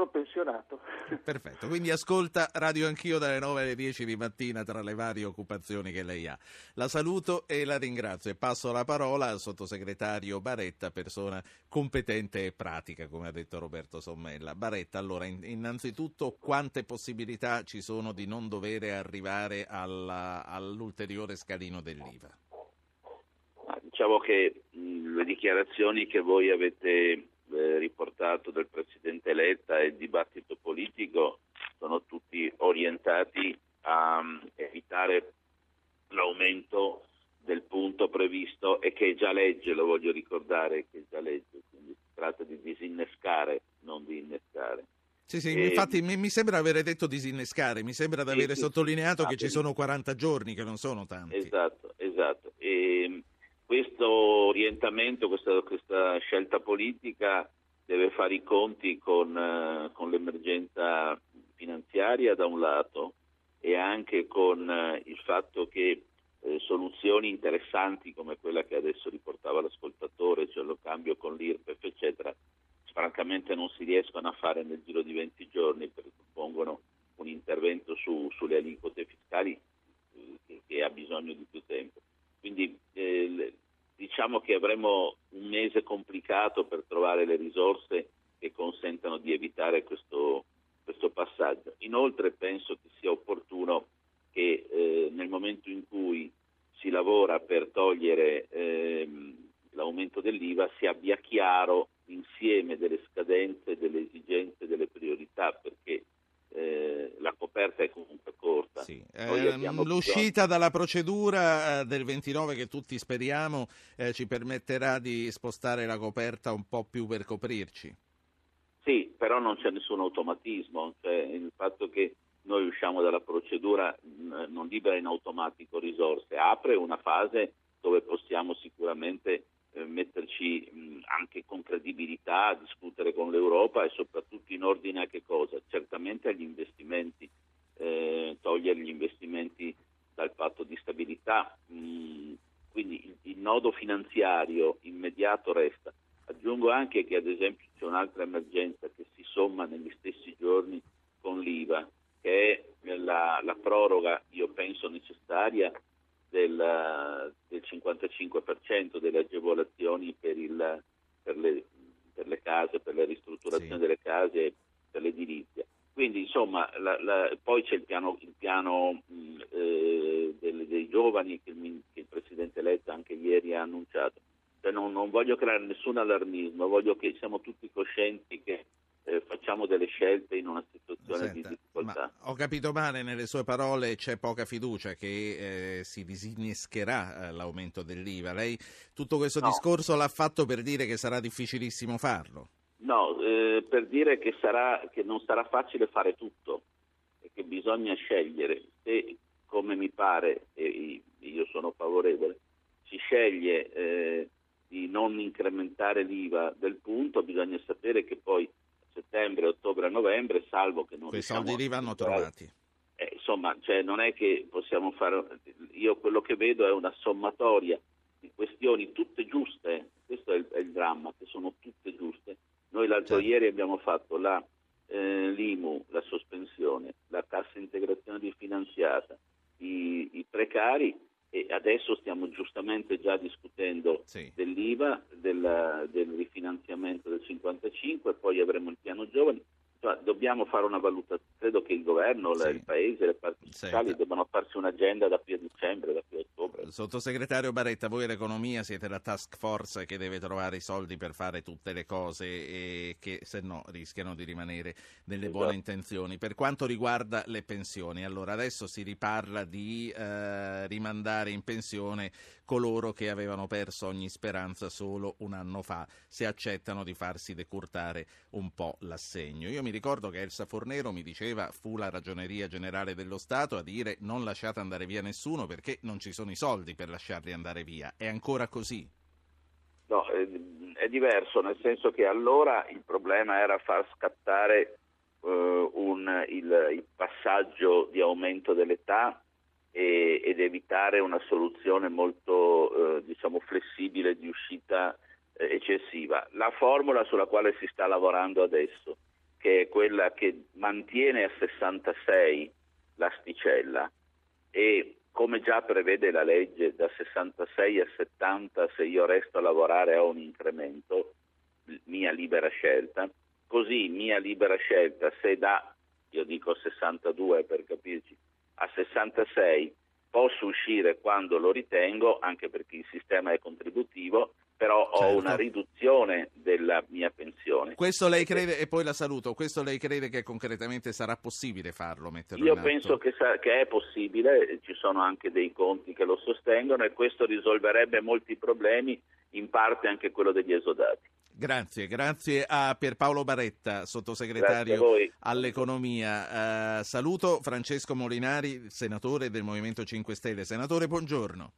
sono pensionato. Perfetto, quindi ascolta Radio Anch'io dalle 9 alle 10 di mattina tra le varie occupazioni che lei ha. La saluto e la ringrazio e passo la parola al sottosegretario Baretta, persona competente e pratica, come ha detto Roberto Sommella. Baretta, allora, in, innanzitutto quante possibilità ci sono di non dover arrivare alla, all'ulteriore scalino dell'IVA? Diciamo che mh, le dichiarazioni che voi avete eh, riportato del Presidente Letta e il dibattito politico sono tutti orientati a um, evitare l'aumento del punto previsto e che è già legge, lo voglio ricordare, che è già legge, quindi si tratta di disinnescare, non di innescare. Sì, sì, e... infatti mi, mi, sembra avere detto disinnescare, mi sembra di avere sì, sottolineato sì, che ci sono 40 giorni, che non sono tanti. Esatto, esatto. E questo orientamento, questa, questa, scelta politica deve fare i conti con, uh, con l'emergenza finanziaria da un lato e anche con uh, il fatto che eh, soluzioni interessanti come quella che adesso riportava l'ascoltatore, cioè lo cambio con l'IRPEF, eccetera, francamente non si riescono a fare nel giro di 20 giorni perché suppongono un intervento su, sulle aliquote fiscali eh, che, che, ha bisogno di più tempo. Diciamo che avremo un mese complicato per trovare le risorse che consentano di evitare questo, questo passaggio. Inoltre penso che sia opportuno che eh, nel momento in cui si lavora per togliere ehm, l'aumento dell'IVA si abbia chiaro l'insieme delle scadenze, delle esigenze, delle priorità, perché eh, la coperta è comunque corta. Sì. Eh, l'uscita dalla procedura eh, del 29 che tutti speriamo eh, ci permetterà di spostare la coperta un po' più per coprirci. Sì, però non c'è nessun automatismo, cioè, il fatto che noi usciamo dalla procedura non libera in automatico risorse, apre una fase dove possiamo sicuramente eh, metterci mh, anche con credibilità a discutere con l'Europa e soprattutto in ordine a che cosa? Certamente agli investimenti, togliere gli investimenti dal patto di stabilità, mh, quindi il, il nodo finanziario immediato resta. Aggiungo anche che ad esempio c'è un'altra emergenza che si somma negli stessi giorni con l'IVA, che è la, la proroga, io penso necessaria, del, del 55% delle agevolazioni per, il, per, le, per, le, case, per la ristrutturazione sì. delle case e per l'edilizia. Quindi insomma la, la, poi c'è il piano, il piano mh, eh, dei, dei, giovani che il, che il, Presidente Letta anche ieri ha annunciato. Cioè non, non voglio creare nessun allarmismo, voglio che siamo tutti coscienti che eh, facciamo delle scelte in una situazione Senta, di difficoltà. ho capito male, nelle sue parole c'è poca fiducia che eh, si disinnescherà eh, l'aumento dell'IVA. Lei tutto questo no. discorso l'ha fatto per dire che sarà difficilissimo farlo? No, eh, per dire che, sarà, che non sarà facile fare tutto e che bisogna scegliere se, come mi pare, e io sono favorevole, si sceglie eh, di non incrementare l'IVA del punto, bisogna sapere che poi settembre, ottobre, novembre, salvo che non... Quei soldi lì vanno trovati. Eh, insomma, cioè, non è che possiamo fare... Io quello che vedo è una sommatoria di questioni tutte giuste, questo è il, è il dramma, che sono tutte giuste. Noi l'altro certo. ieri abbiamo fatto la, eh, l'IMU, la sospensione, la cassa integrazione rifinanziata, i, i precari e adesso stiamo giustamente già discutendo sì. dell'IVA, del, del, rifinanziamento del 55, poi avremo il piano giovani. Cioè, dobbiamo fare una valutazione, credo che il governo, sì. il paese, le parti fiscali debbano farsi un'agenda da qui a dicembre, da qui a ottobre. Sottosegretario Baretta, voi l'economia siete la task force che deve trovare i soldi per fare tutte le cose e che se no rischiano di rimanere delle esatto. buone intenzioni. Per quanto riguarda le pensioni, allora adesso si riparla di eh, rimandare in pensione coloro che avevano perso ogni speranza solo un anno fa, se accettano di farsi decurtare un po' l'assegno. Io mi ricordo che Elsa Fornero mi diceva fu la Ragioneria Generale dello Stato a dire non lasciate andare via nessuno perché non ci sono i soldi per lasciarli andare via. È ancora così? No, è diverso, nel senso che allora il problema era far scattare uh, un, il, il passaggio di aumento dell'età e, ed evitare una soluzione molto eh, diciamo flessibile di uscita eh, eccessiva. La formula sulla quale si sta lavorando adesso che è quella che mantiene a 66 l'asticella e come già prevede la legge da 66 a 70 se io resto a lavorare ho un incremento, mia libera scelta, così mia libera scelta se da, io dico 62 per capirci, a 66 posso uscire quando lo ritengo, anche perché il sistema è contributivo, però certo. ho una riduzione della mia pensione. Questo lei crede, e poi la saluto, questo lei crede che concretamente sarà possibile farlo? Metterlo Io penso che, sa- che, è possibile, ci sono anche dei conti che lo sostengono e questo risolverebbe molti problemi, in parte anche quello degli esodati. Grazie, grazie a Pierpaolo Baretta, sottosegretario all'economia. Uh, saluto Francesco Molinari, senatore del Movimento 5 Stelle. Senatore, buongiorno.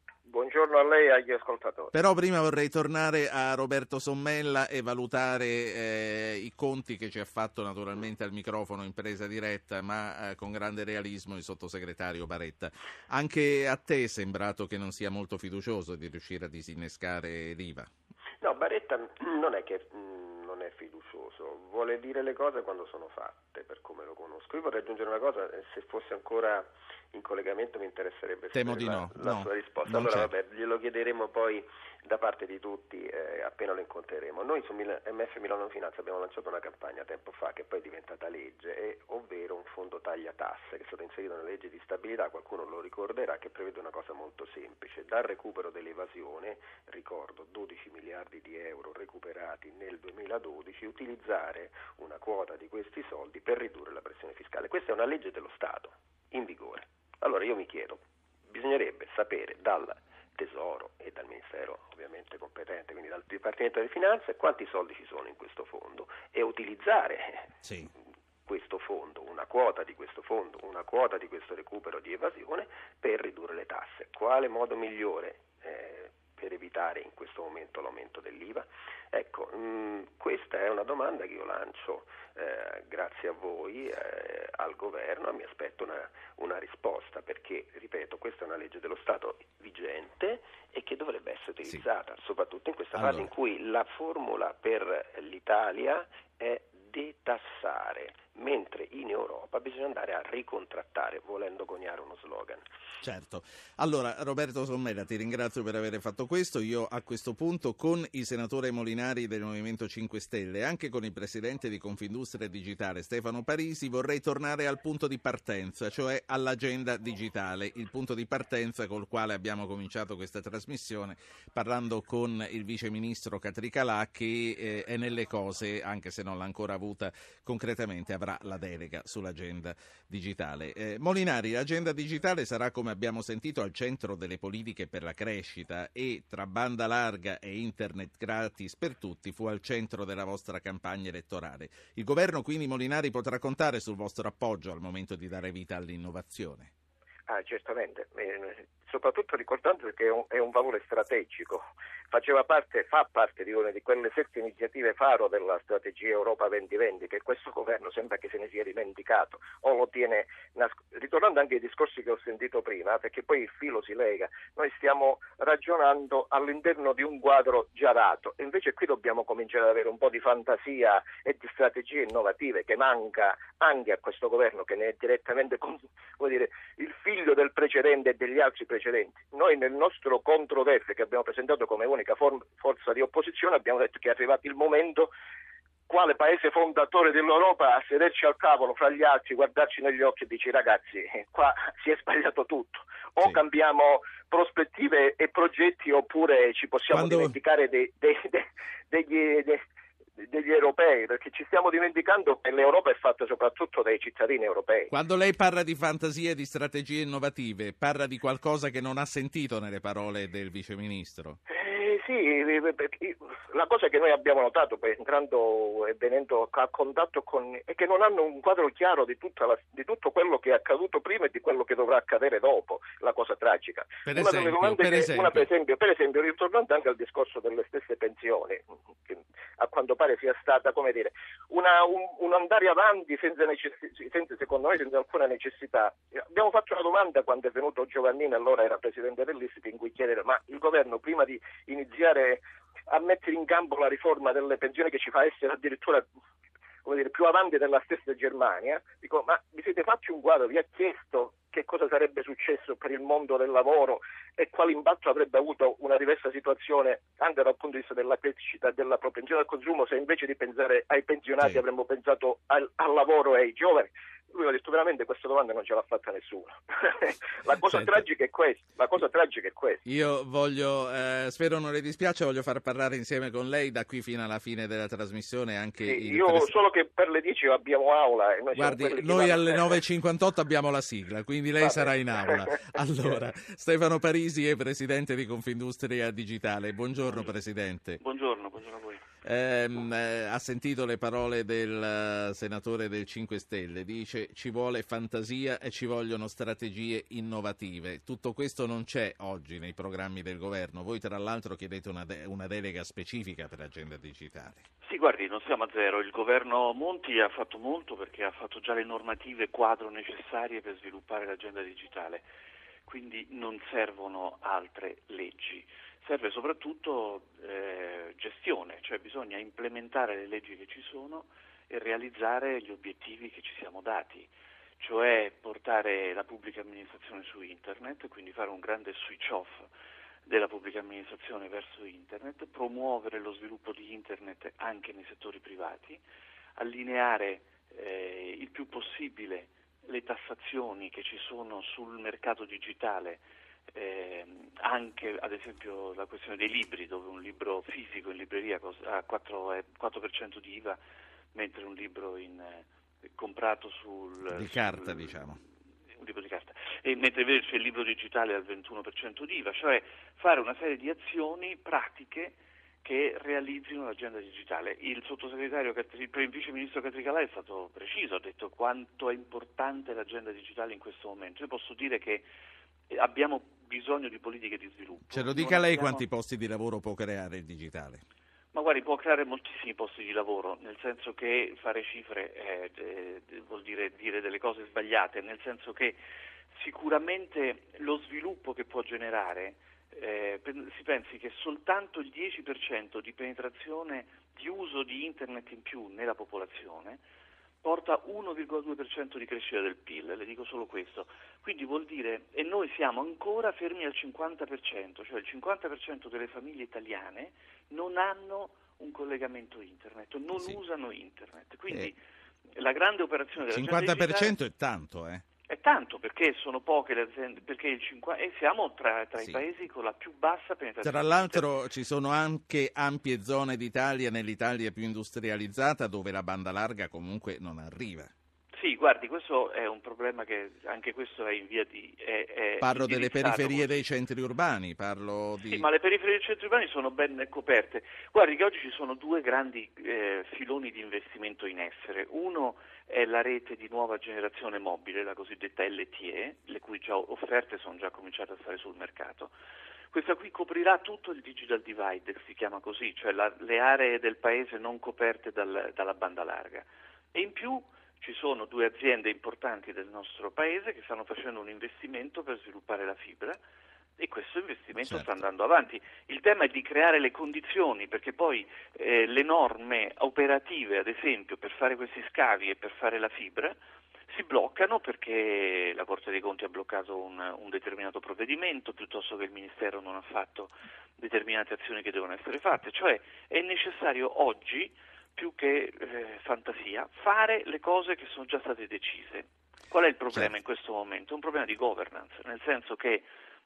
Buongiorno a lei e agli ascoltatori. Però prima vorrei tornare a Roberto Sommella e valutare eh, i conti che ci ha fatto naturalmente al microfono in presa diretta, ma eh, con grande realismo il sottosegretario Baretta. Anche a te è sembrato che non sia molto fiducioso di riuscire a disinnescare l'IVA? No, Baretta non è che mh, non è fiducioso, vuole dire le cose quando sono fatte, per come lo conosco. Io vorrei aggiungere una cosa, se fosse ancora in collegamento mi interesserebbe Temo di la, no. la no, sua risposta. non Allora, c'è. vabbè, glielo chiederemo poi da parte di tutti eh, appena lo incontreremo. Noi su Mil- MF Milano Finanza abbiamo lanciato una campagna tempo fa che poi è diventata legge, e, ovvero un fondo taglia tasse che è stato inserito nella legge di stabilità, qualcuno lo ricorderà, che prevede una cosa molto semplice, dal recupero dell'evasione, ricordo 12 miliardi di euro recuperati nel 2012, utilizzare una quota di questi soldi per ridurre la pressione fiscale. Questa è una legge dello Stato in vigore. Allora io mi chiedo, bisognerebbe sapere dal Tesoro e dal Ministero ovviamente competente, quindi dal Dipartimento delle Finanze, quanti soldi ci sono in questo fondo e utilizzare Sì. questo fondo, una quota di questo fondo, una quota di questo recupero di evasione per ridurre le tasse. Quale modo migliore eh, per evitare in questo momento l'aumento dell'IVA? Ecco, mh, questa è una domanda che io lancio eh, grazie a voi eh, al governo e mi aspetto una, una risposta perché, ripeto, questa è una legge dello Stato vigente e che dovrebbe essere utilizzata, soprattutto in questa fase Allora. in cui la formula per l'Italia è detassare, mentre in Europa bisogna andare a ricontrattare, volendo coniare uno slogan. Certo. Allora, Roberto Sommella, ti ringrazio per aver fatto questo. Io a questo punto con il senatore Molinari del Movimento 5 Stelle e anche con il presidente di Confindustria Digitale Stefano Parisi vorrei tornare al punto di partenza, cioè all'agenda digitale, il punto di partenza col quale abbiamo cominciato questa trasmissione parlando con il vice ministro Catricalà che eh, è nelle cose, anche se non l'ha ancora avuta concretamente, avrà la delega sull'agenda digitale. Eh, Molinari, l'agenda digitale sarà, come abbiamo sentito, al centro delle politiche per la crescita e tra banda larga e internet gratis per tutti fu al centro della vostra campagna elettorale. Il governo quindi Molinari potrà contare sul vostro appoggio al momento di dare vita all'innovazione. Ah, certamente, eh, soprattutto ricordando che è un, è un valore strategico. Faceva parte, fa parte di una di quelle sette iniziative faro della strategia Europa 2020 che questo governo sembra che se ne sia dimenticato o lo tiene ritornando anche ai discorsi che ho sentito prima, perché poi il filo si lega. Noi stiamo ragionando all'interno di un quadro già dato invece qui dobbiamo cominciare ad avere un po' di fantasia e di strategie innovative che manca anche a questo governo che ne è direttamente dire, il figlio del precedente e degli altri precedenti. Noi nel nostro contro-DEF che abbiamo presentato come unica for- forza di opposizione abbiamo detto che è arrivato il momento quale paese fondatore dell'Europa a sederci al tavolo fra gli altri, guardarci negli occhi e dici ragazzi, eh, qua si è sbagliato tutto. O Sì. cambiamo prospettive e progetti oppure ci possiamo Quando- dimenticare dei- dei- dei- degli, degli europei, perché ci stiamo dimenticando che l'Europa è fatta soprattutto dai cittadini europei. Quando lei parla di fantasie e di strategie innovative, parla di qualcosa che non ha sentito nelle parole del vice ministro. Eh, sì, eh, perché la cosa che noi abbiamo notato entrando e venendo a contatto con è che non hanno un quadro chiaro di, tutta la- di tutto quello che è accaduto prima e di quello che dovrà accadere dopo, la cosa tragica. Per una esempio, per che- esempio. una per esempio, per esempio, ritornando anche al discorso delle stesse pensioni, che a quanto pare sia stata, come dire, una- un, un andare avanti senza, necessi- senza, secondo me, senza alcuna necessità. Abbiamo fatto una domanda quando è venuto Giovannini, allora era presidente dell'Istituto, in cui chiedere ma il governo prima di iniziare a mettere in campo la riforma delle pensioni che ci fa essere addirittura come dire, più avanti della stessa Germania, dico ma vi siete fatti un quadro, vi ha chiesto che cosa sarebbe successo per il mondo del lavoro e quale impatto avrebbe avuto una diversa situazione anche dal punto di vista della crescita della propensione al consumo se invece di pensare ai pensionati Sì. avremmo pensato al, al lavoro e ai giovani. Lui ha detto veramente questa domanda non ce l'ha fatta nessuno. la cosa tragica è questa, la cosa tragica è questa. Io voglio, eh, spero non le dispiace, voglio far parlare insieme con lei da qui fino alla fine della trasmissione anche Sì, io pres- solo che per le 10 abbiamo aula e noi siamo Guardi, noi alle 9.58 abbiamo la sigla, quindi lei Va sarà in aula. Allora, Stefano Parisi è presidente di Confindustria Digitale. Buongiorno Presidente. Buongiorno, buongiorno a voi. Ehm, eh, ha sentito le parole del eh, senatore del 5 Stelle, dice ci vuole fantasia e ci vogliono strategie innovative. Tutto questo non c'è oggi nei programmi del governo. Voi tra l'altro chiedete una, de- una delega specifica per l'agenda digitale. Sì, guardi, non siamo a zero. Il governo Monti ha fatto molto perché ha fatto già le normative quadro necessarie per sviluppare l'agenda digitale, quindi non servono altre leggi. Serve soprattutto eh, gestione, cioè bisogna implementare le leggi che ci sono e realizzare gli obiettivi che ci siamo dati, cioè portare la pubblica amministrazione su internet, quindi fare un grande switch off della pubblica amministrazione verso internet, promuovere lo sviluppo di internet anche nei settori privati, allineare eh, il più possibile le tassazioni che ci sono sul mercato digitale, eh, anche ad esempio la questione dei libri, dove un libro fisico in libreria ha 4, eh, 4% di IVA, mentre un libro in, eh, comprato sul, Di carta, sul- diciamo. un libro di carta, e mentre invece il libro digitale ha il 21% di IVA, cioè fare una serie di azioni pratiche che realizzino l'agenda digitale. Il sottosegretario, il vice ministro Catricalà è stato preciso, ha detto quanto è importante l'agenda digitale in questo momento. Io posso dire che abbiamo bisogno di politiche di sviluppo. Ce lo Non dica lei abbiamo- quanti posti di lavoro può creare il digitale. ma guardi, può creare moltissimi posti di lavoro, nel senso che fare cifre eh, eh, vuol dire dire delle cose sbagliate, nel senso che sicuramente lo sviluppo che può generare, eh, si pensi che soltanto il 10% di penetrazione di uso di internet in più nella popolazione porta 1,2% di crescita del PIL, le dico solo questo. Quindi vuol dire, e noi siamo ancora fermi al 50%, cioè il 50% delle famiglie italiane non hanno un collegamento internet, non Sì. usano internet. Quindi la grande operazione Il della 50% è tanto, eh? È tanto perché sono poche le aziende, perché il 50 e siamo tra, tra Sì. i paesi con la più bassa penetrazione. Tra l'altro ci sono anche ampie zone d'Italia, nell'Italia più industrializzata, dove la banda larga comunque non arriva. Sì, guardi, questo è un problema che anche questo è in via di... È, è Parlo delle periferie dei centri urbani, parlo di... Sì, ma le periferie dei centri urbani sono ben coperte. Guardi che oggi ci sono due grandi eh, filoni di investimento in essere. Uno è la rete di nuova generazione mobile, la cosiddetta LTE, le cui offerte sono già cominciate a stare sul mercato. Questa qui coprirà tutto il digital divide, si chiama così, cioè la- le aree del paese non coperte dal- dalla banda larga. E in più ci sono due aziende importanti del nostro paese che stanno facendo un investimento per sviluppare la fibra e questo investimento Certo. sta andando avanti. Il tema è di creare le condizioni perché poi eh, le norme operative, ad esempio, per fare questi scavi e per fare la fibra si bloccano perché la Corte dei Conti ha bloccato un, un determinato provvedimento piuttosto che il Ministero non ha fatto determinate azioni che devono essere fatte. Cioè è necessario oggi, più che eh, fantasia, fare le cose che sono già state decise. Qual è il problema Certo. in questo momento? È un problema di governance, nel senso che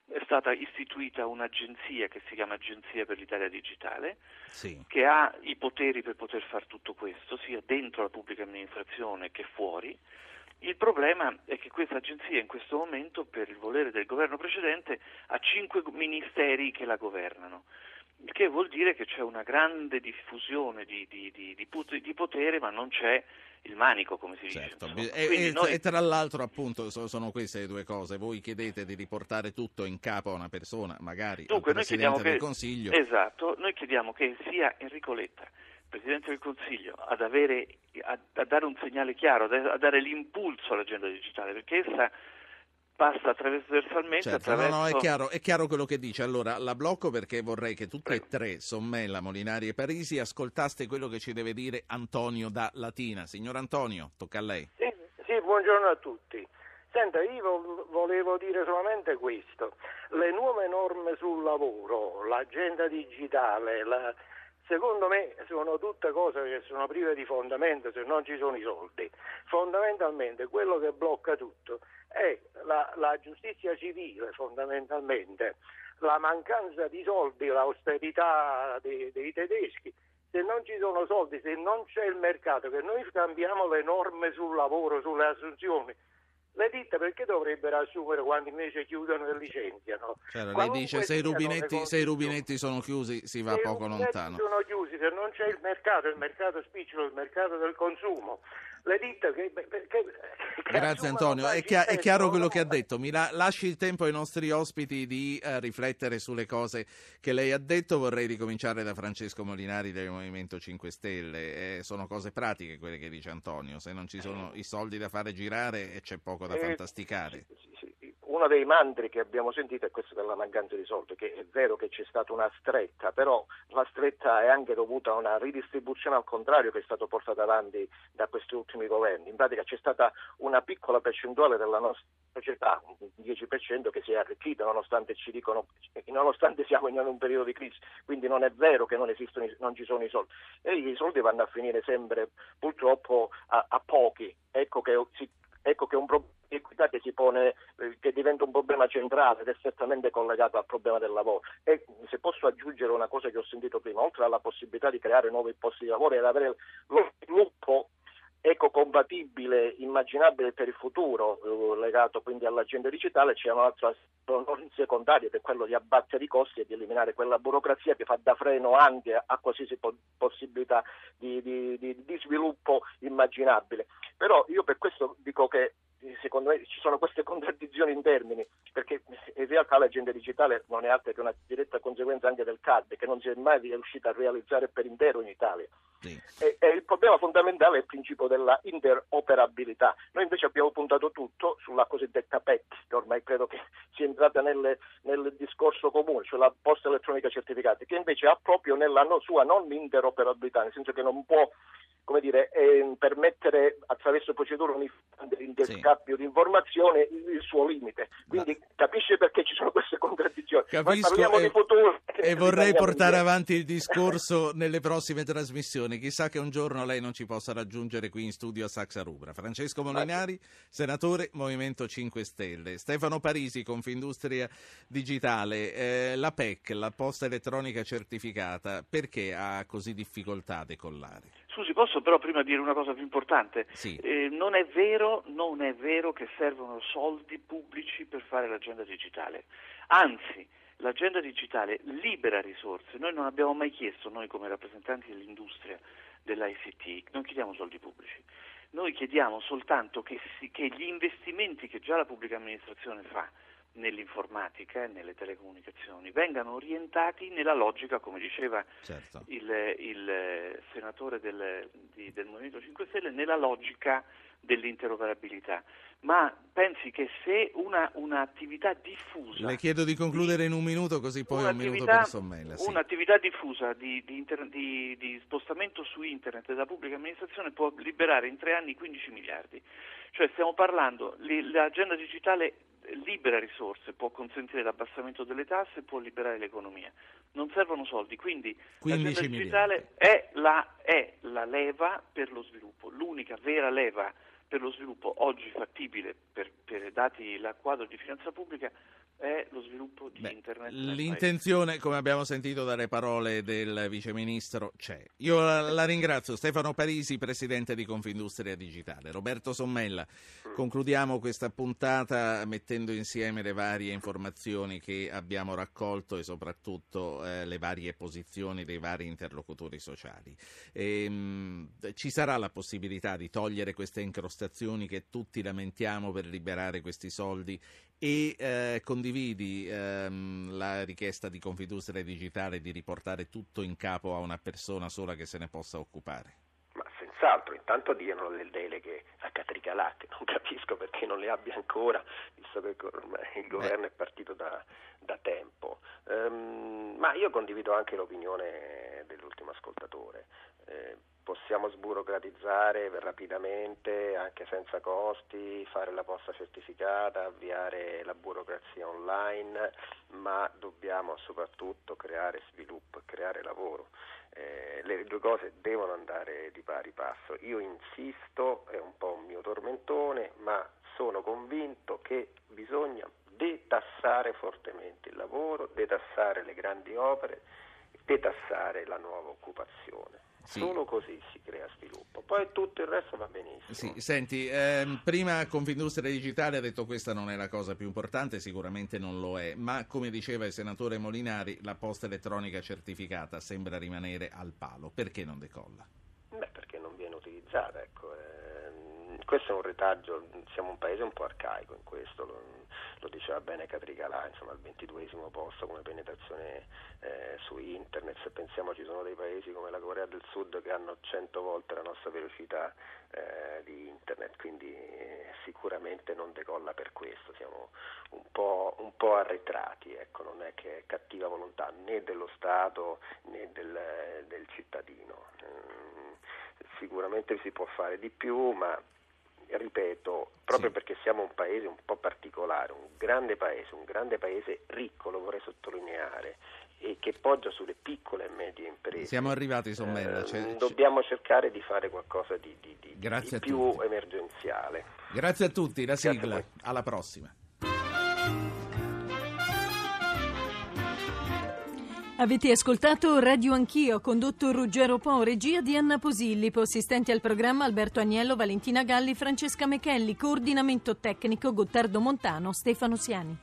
è stata istituita un'agenzia che si chiama Agenzia per l'Italia Digitale, Sì. che ha i poteri per poter fare tutto questo, sia dentro la pubblica amministrazione che fuori. Il problema è che questa agenzia in questo momento, per il volere del governo precedente, ha cinque ministeri che la governano, il che vuol dire che c'è una grande diffusione di, di- di- di potere, ma non c'è il manico, come si Certo, dice. e, noi- e tra l'altro appunto so- sono queste le due cose, voi chiedete di riportare tutto in capo a una persona, magari Dunque, al Presidente del che, Consiglio, Esatto, noi chiediamo che sia Enrico Letta, Presidente del Consiglio, ad avere, a, a dare un segnale chiaro, a dare l'impulso all'agenda digitale, perché essa passa trasversalmente Certo, attraverso... no, no, è chiaro, è chiaro quello che dice. Allora, la blocco perché vorrei che tutte e tre, Sommella, Molinari e Parisi, ascoltaste quello che ci deve dire Antonio da Latina. Signor Antonio, tocca a lei. Sì, sì, buongiorno a tutti. Senta, io volevo dire solamente questo. Le nuove norme sul lavoro, l'agenda digitale, la... secondo me sono tutte cose che sono prive di fondamento se non ci sono i soldi. Fondamentalmente quello che blocca tutto è la, la giustizia civile, fondamentalmente, la mancanza di soldi, l'austerità dei, dei tedeschi se non ci sono soldi, se non c'è il mercato, che noi cambiamo le norme sul lavoro, sulle assunzioni, le ditte perché dovrebbero assumere quando invece chiudono e licenziano? Cioè, lei dice se i, rubinetti, se i, rubinetti, sono chiusi si va se poco lontano. Se sono chiusi, se non c'è il mercato, il mercato spicciolo, il mercato del consumo, le ditte che... Perché, che Grazie Antonio, è, chia- è, chiaro quello che ha detto, mi la- lasci il tempo ai nostri ospiti di uh, riflettere sulle cose che lei ha detto, vorrei ricominciare da Francesco Molinari del Movimento 5 Stelle, eh, sono cose pratiche quelle che dice Antonio, se non ci sono i soldi da fare girare c'è poco da Eh, fantasticare. sì, sì. Uno dei mantri che abbiamo sentito è questo della mancanza di soldi, che è vero che c'è stata una stretta, però la stretta è anche dovuta a una ridistribuzione al contrario che è stata portata avanti da questi ultimi governi. In pratica c'è stata una piccola percentuale della nostra società, un 10% che si è arricchita nonostante dicono, nonostante siamo in un periodo di crisi, quindi non è vero che non esistono, non ci sono i soldi. E i soldi vanno a finire sempre purtroppo a, a pochi. Ecco che ecco che un problema equità che si pone, eh, che diventa un problema centrale ed è strettamente collegato al problema del lavoro. E se posso aggiungere una cosa che ho sentito prima, oltre alla possibilità di creare nuovi posti di lavoro ed avere lo sviluppo ecocompatibile, immaginabile per il futuro, eh, legato quindi all'agenda digitale, c'è un altro secondario che è quello di abbattere i costi e di eliminare quella burocrazia che fa da freno anche a qualsiasi po- possibilità di, di, di, di sviluppo immaginabile. Però io per questo dico che secondo me ci sono queste contraddizioni in termini, perché in realtà l'agenda digitale non è altro che una diretta conseguenza anche del CAD, che non si è mai riuscita a realizzare per intero in Italia. Sì. E, e il problema fondamentale è il principio della interoperabilità. Noi invece abbiamo puntato tutto sulla cosiddetta PEC, che ormai credo che sia entrata nelle, nel discorso comune, cioè la posta elettronica certificata, che invece ha proprio nella no, sua non interoperabilità, nel senso che non può come dire, eh, permettere attraverso procedure unificate l'interscambio sì. di informazione il, suo limite. Quindi Ma... capisce perché ci sono queste contraddizioni. Capisco Noi e, di futuro, e vorrei portare avanti il discorso nelle prossime trasmissioni. Chissà che un giorno lei non ci possa raggiungere qui in studio a Saxa Rubra. Francesco Molinari, senatore Movimento 5 Stelle. Stefano Parisi, Confindustria Digitale. Eh, la PEC, la posta elettronica certificata, perché ha così difficoltà a decollare? Scusi, posso però prima dire una cosa più importante? Sì. Eh, non, è vero, non è vero che servono soldi pubblici per fare l'agenda digitale. Anzi, l'agenda digitale libera risorse. Noi non abbiamo mai chiesto, noi come rappresentanti dell'industria dell'ICT, non chiediamo soldi pubblici. Noi chiediamo soltanto che, si, che gli investimenti che già la pubblica amministrazione fa nell'informatica e nelle telecomunicazioni vengano orientati nella logica, come diceva certo. il, il, senatore del, di, del, Movimento 5 Stelle, nella logica dell'interoperabilità. Ma pensi che se una, un'attività diffusa... Le chiedo di concludere in un minuto così poi un minuto per Sommella. Sì. Un'attività diffusa di, di, inter, di spostamento su internet della pubblica amministrazione può liberare in tre anni 15 miliardi. Cioè stiamo parlando, l'agenda digitale libera risorse, può consentire l'abbassamento delle tasse, può liberare l'economia. Non servono soldi, quindi l'agenda digitale è la, è la leva per lo sviluppo, l'unica vera leva per lo sviluppo oggi fattibile per, per dati la quadro di finanza pubblica è lo sviluppo di Beh, internet. L'intenzione, come abbiamo sentito dalle parole del viceministro, c'è. Io la, la, ringrazio. Stefano Parisi, presidente di Confindustria Digitale. Roberto Sommella, concludiamo questa puntata mettendo insieme le varie informazioni che abbiamo raccolto e soprattutto eh, le varie posizioni dei vari interlocutori sociali. E, mh, ci sarà la possibilità di togliere queste incrostazioni che tutti lamentiamo per liberare questi soldi e eh, condividi ehm, la richiesta di Confindustria Digitale di riportare tutto in capo a una persona sola che se ne possa occupare? Ma senza senz'altro, intanto diano le deleghe a Catricalà, che non capisco perché non le abbia ancora, visto che il governo è partito da, da tempo. Um, ma io condivido anche l'opinione dell'ultimo ascoltatore. Eh, possiamo sburocratizzare rapidamente, anche senza costi, fare la posta certificata, avviare la burocrazia online, ma dobbiamo soprattutto creare sviluppo e creare lavoro. Eh, le due cose devono andare di pari passo. Io insisto, è un po' un mio tormentone, ma sono convinto che bisogna detassare fortemente il lavoro, detassare le grandi opere, detassare la nuova occupazione. Sì. Solo così si crea sviluppo, poi tutto il resto va benissimo. Sì, senti, ehm, prima Confindustria Digitale ha detto questa non è la cosa più importante, sicuramente non lo è, ma come diceva il senatore Molinari, la posta elettronica certificata sembra rimanere al palo, perché non decolla? Beh, perché non viene utilizzata, ecco. Eh, questo è un retaggio, siamo un paese un po' arcaico in questo, lo, lo diceva bene Catricalà, insomma al ventiduesimo posto come penetrazione eh, su internet, se pensiamo ci sono dei paesi come la Corea del Sud che hanno 100 volte la nostra velocità eh, di internet, quindi eh, sicuramente non decolla per questo, siamo un po', un po arretrati, ecco, non è che è cattiva volontà né dello Stato né del, del cittadino. Mm, sicuramente si può fare di più, ma ripeto, proprio sì. perché siamo un paese un po' particolare, un grande paese, un grande paese ricco, lo vorrei sottolineare, e che poggia sulle piccole e medie imprese. Siamo arrivati, Sommella. Eh, dobbiamo cercare di fare qualcosa di, di, di, di più tutti. emergenziale. Grazie a tutti, la sigla. Alla prossima. Avete ascoltato Radio Anch'io, condotto Ruggero Po, regia di Anna Posillipo, assistenti al programma Alberto Agnello, Valentina Galli, Francesca Mechelli, coordinamento tecnico Gottardo Montano, Stefano Siani.